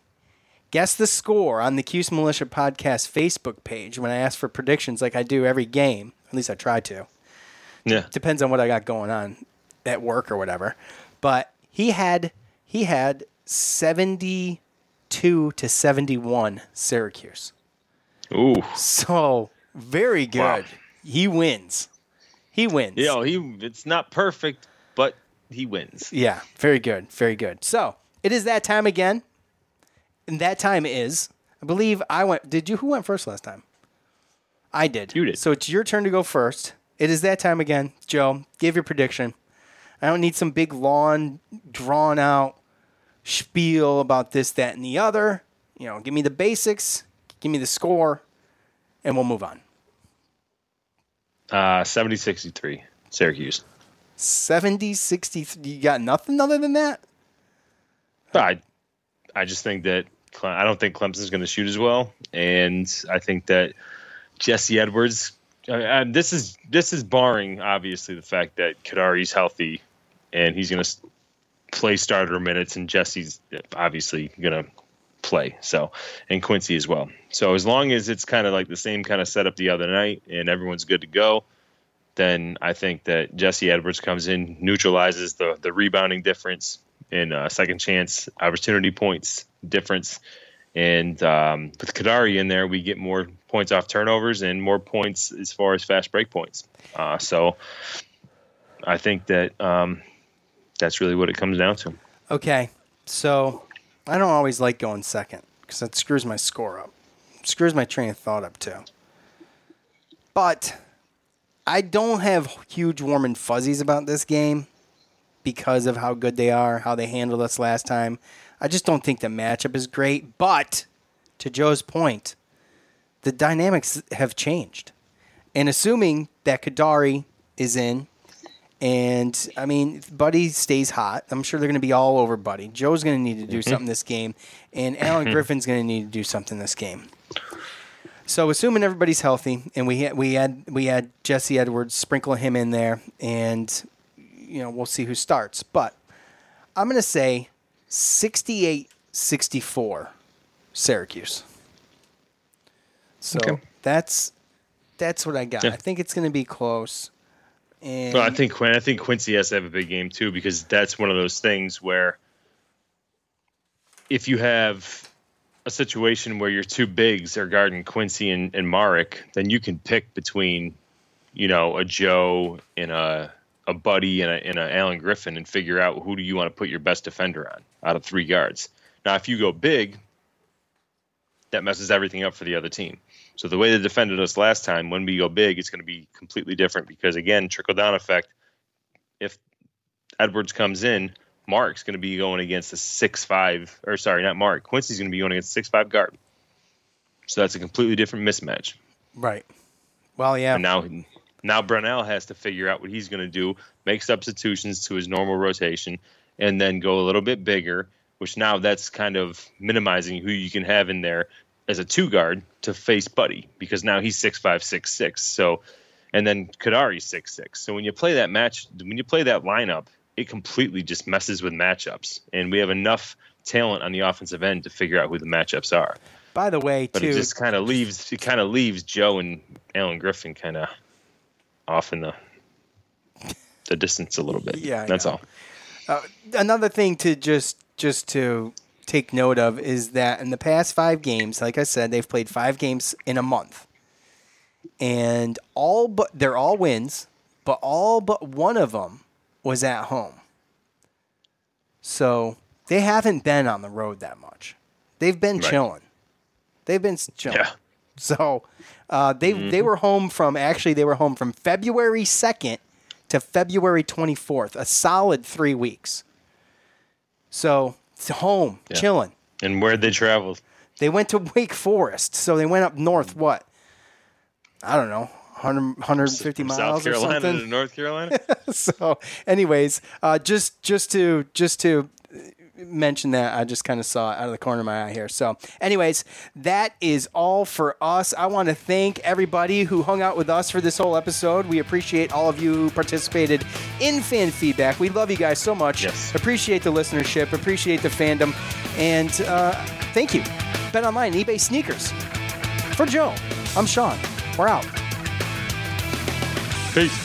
[SPEAKER 3] guessed the score on the Cuse Militia podcast Facebook page when I ask for predictions like I do every game. At least I try to.
[SPEAKER 7] Yeah.
[SPEAKER 3] Depends on what I got going on at work or whatever. But he had he had 72 to 71 Syracuse.
[SPEAKER 7] Ooh.
[SPEAKER 3] So, very good.
[SPEAKER 7] Wow.
[SPEAKER 3] He wins. He wins.
[SPEAKER 7] Yeah, he. It's not perfect, but he wins.
[SPEAKER 3] Yeah, very good. Very good. So, it is that time again. And that time is, I believe I went. Did you? Who went first last time? I did. You did. So it's your turn to go first. It is that time again. Joe, give your prediction. I don't need some big, long, drawn out spiel about this, that, and the other. You know, give me the basics, give me the score, and we'll move on.
[SPEAKER 7] Uh, 70-63, Syracuse.
[SPEAKER 3] 70 60. You got nothing other than that?
[SPEAKER 7] I, I just think that Cle- I don't think Clemson's going to shoot as well, and I think that Jesse Edwards. Uh, this is this is barring obviously the fact that Kadary's healthy, and he's going to play starter minutes, and Jesse's obviously going to play. So, and Quincy as well. So as long as it's kind of like the same kind of setup the other night, and everyone's good to go, then I think that Jesse Edwards comes in, neutralizes the the rebounding difference in uh, second chance opportunity points difference. And um, with Kadary in there, we get more points off turnovers and more points as far as fast break points. Uh, so I think that um, that's really what it comes down to.
[SPEAKER 3] Okay. So I don't always like going second because that screws my score up, screws my train of thought up too. But I don't have huge warm and fuzzies about this game because of how good they are, how they handled us last time. I just don't think the matchup is great. But to Joe's point, the dynamics have changed. And assuming that Kadary is in, and I mean, Buddy stays hot. I'm sure they're going to be all over Buddy. Joe's going to need to do
[SPEAKER 7] Mhm.
[SPEAKER 3] something this game, and Alan Griffin's going to need to do something this game. So, assuming everybody's healthy, and we had, we had we had Jesse Edwards, sprinkle him in there, and you know we'll see who starts. But I'm going to say 68-64, Syracuse. So
[SPEAKER 7] Okay.
[SPEAKER 3] that's that's what I got.
[SPEAKER 7] Yeah.
[SPEAKER 3] I think it's going to be close. And
[SPEAKER 7] Well, I think Quin- I think Quincy has to have a big game too because that's one of those things where if you have a situation where your two bigs are guarding Quincy and, and Marek, then you can pick between, you know, a Joe and a a Buddy and a and a Alan Griffin and figure out who do you want to put your best defender on out of three guards. Now, if you go big, that messes everything up for the other team. So the way they defended us last time, when we go big, it's going to be completely different because again, trickle down effect. If Edwards comes in, Mark's going to be going against a six five, or sorry, not Mark. Quincy's going to be going against a six five guard. So that's a completely different mismatch.
[SPEAKER 3] right. Well, yeah.
[SPEAKER 7] And now, now Brownell has to figure out what he's going to do, make substitutions to his normal rotation, and then go a little bit bigger. Which now that's kind of minimizing who you can have in there as a two guard to face Buddy because now he's six five six six. So, and then Kadary's six six. So when you play that match, when you play that lineup, it completely just messes with matchups. And we have enough talent on the offensive end to figure out who the matchups are.
[SPEAKER 3] By the way,
[SPEAKER 7] But
[SPEAKER 3] too,
[SPEAKER 7] it just kind of leaves it kind of leaves Joe and Alan Griffin kind of off in the the distance a little bit.
[SPEAKER 3] Yeah,
[SPEAKER 7] that's all.
[SPEAKER 3] Uh, another thing to just just to take note of is that in the past five games, like I said, they've played five games in a month, and all but they're all wins, but all but one of them was at home. So they haven't been on the road that much. They've been
[SPEAKER 7] Right.
[SPEAKER 3] chilling. They've been chilling.
[SPEAKER 7] Yeah.
[SPEAKER 3] So uh, they they
[SPEAKER 7] Mhm.
[SPEAKER 3] were home from actually they were home from February second to February twenty fourth, a solid three weeks. So it's home,
[SPEAKER 7] Yeah.
[SPEAKER 3] chilling.
[SPEAKER 7] And where'd they travel?
[SPEAKER 3] They went to Wake Forest, so they went up north. What? I don't know. 100, 150
[SPEAKER 7] From
[SPEAKER 3] miles
[SPEAKER 7] South
[SPEAKER 3] or
[SPEAKER 7] Carolina
[SPEAKER 3] something.
[SPEAKER 7] to North Carolina.
[SPEAKER 3] so, anyways, uh, just just to just to mention that I just kind of saw it out of the corner of my eye here. So, anyways, that is all for us. I want to thank everybody who hung out with us for this whole episode. We appreciate all of you who participated in fan feedback. We love you guys so much. Yes. Appreciate the listenership. Appreciate the fandom, and uh, thank you. Bet online, eBay sneakers. For Joe, I'm Sean. We're out.
[SPEAKER 7] Peace.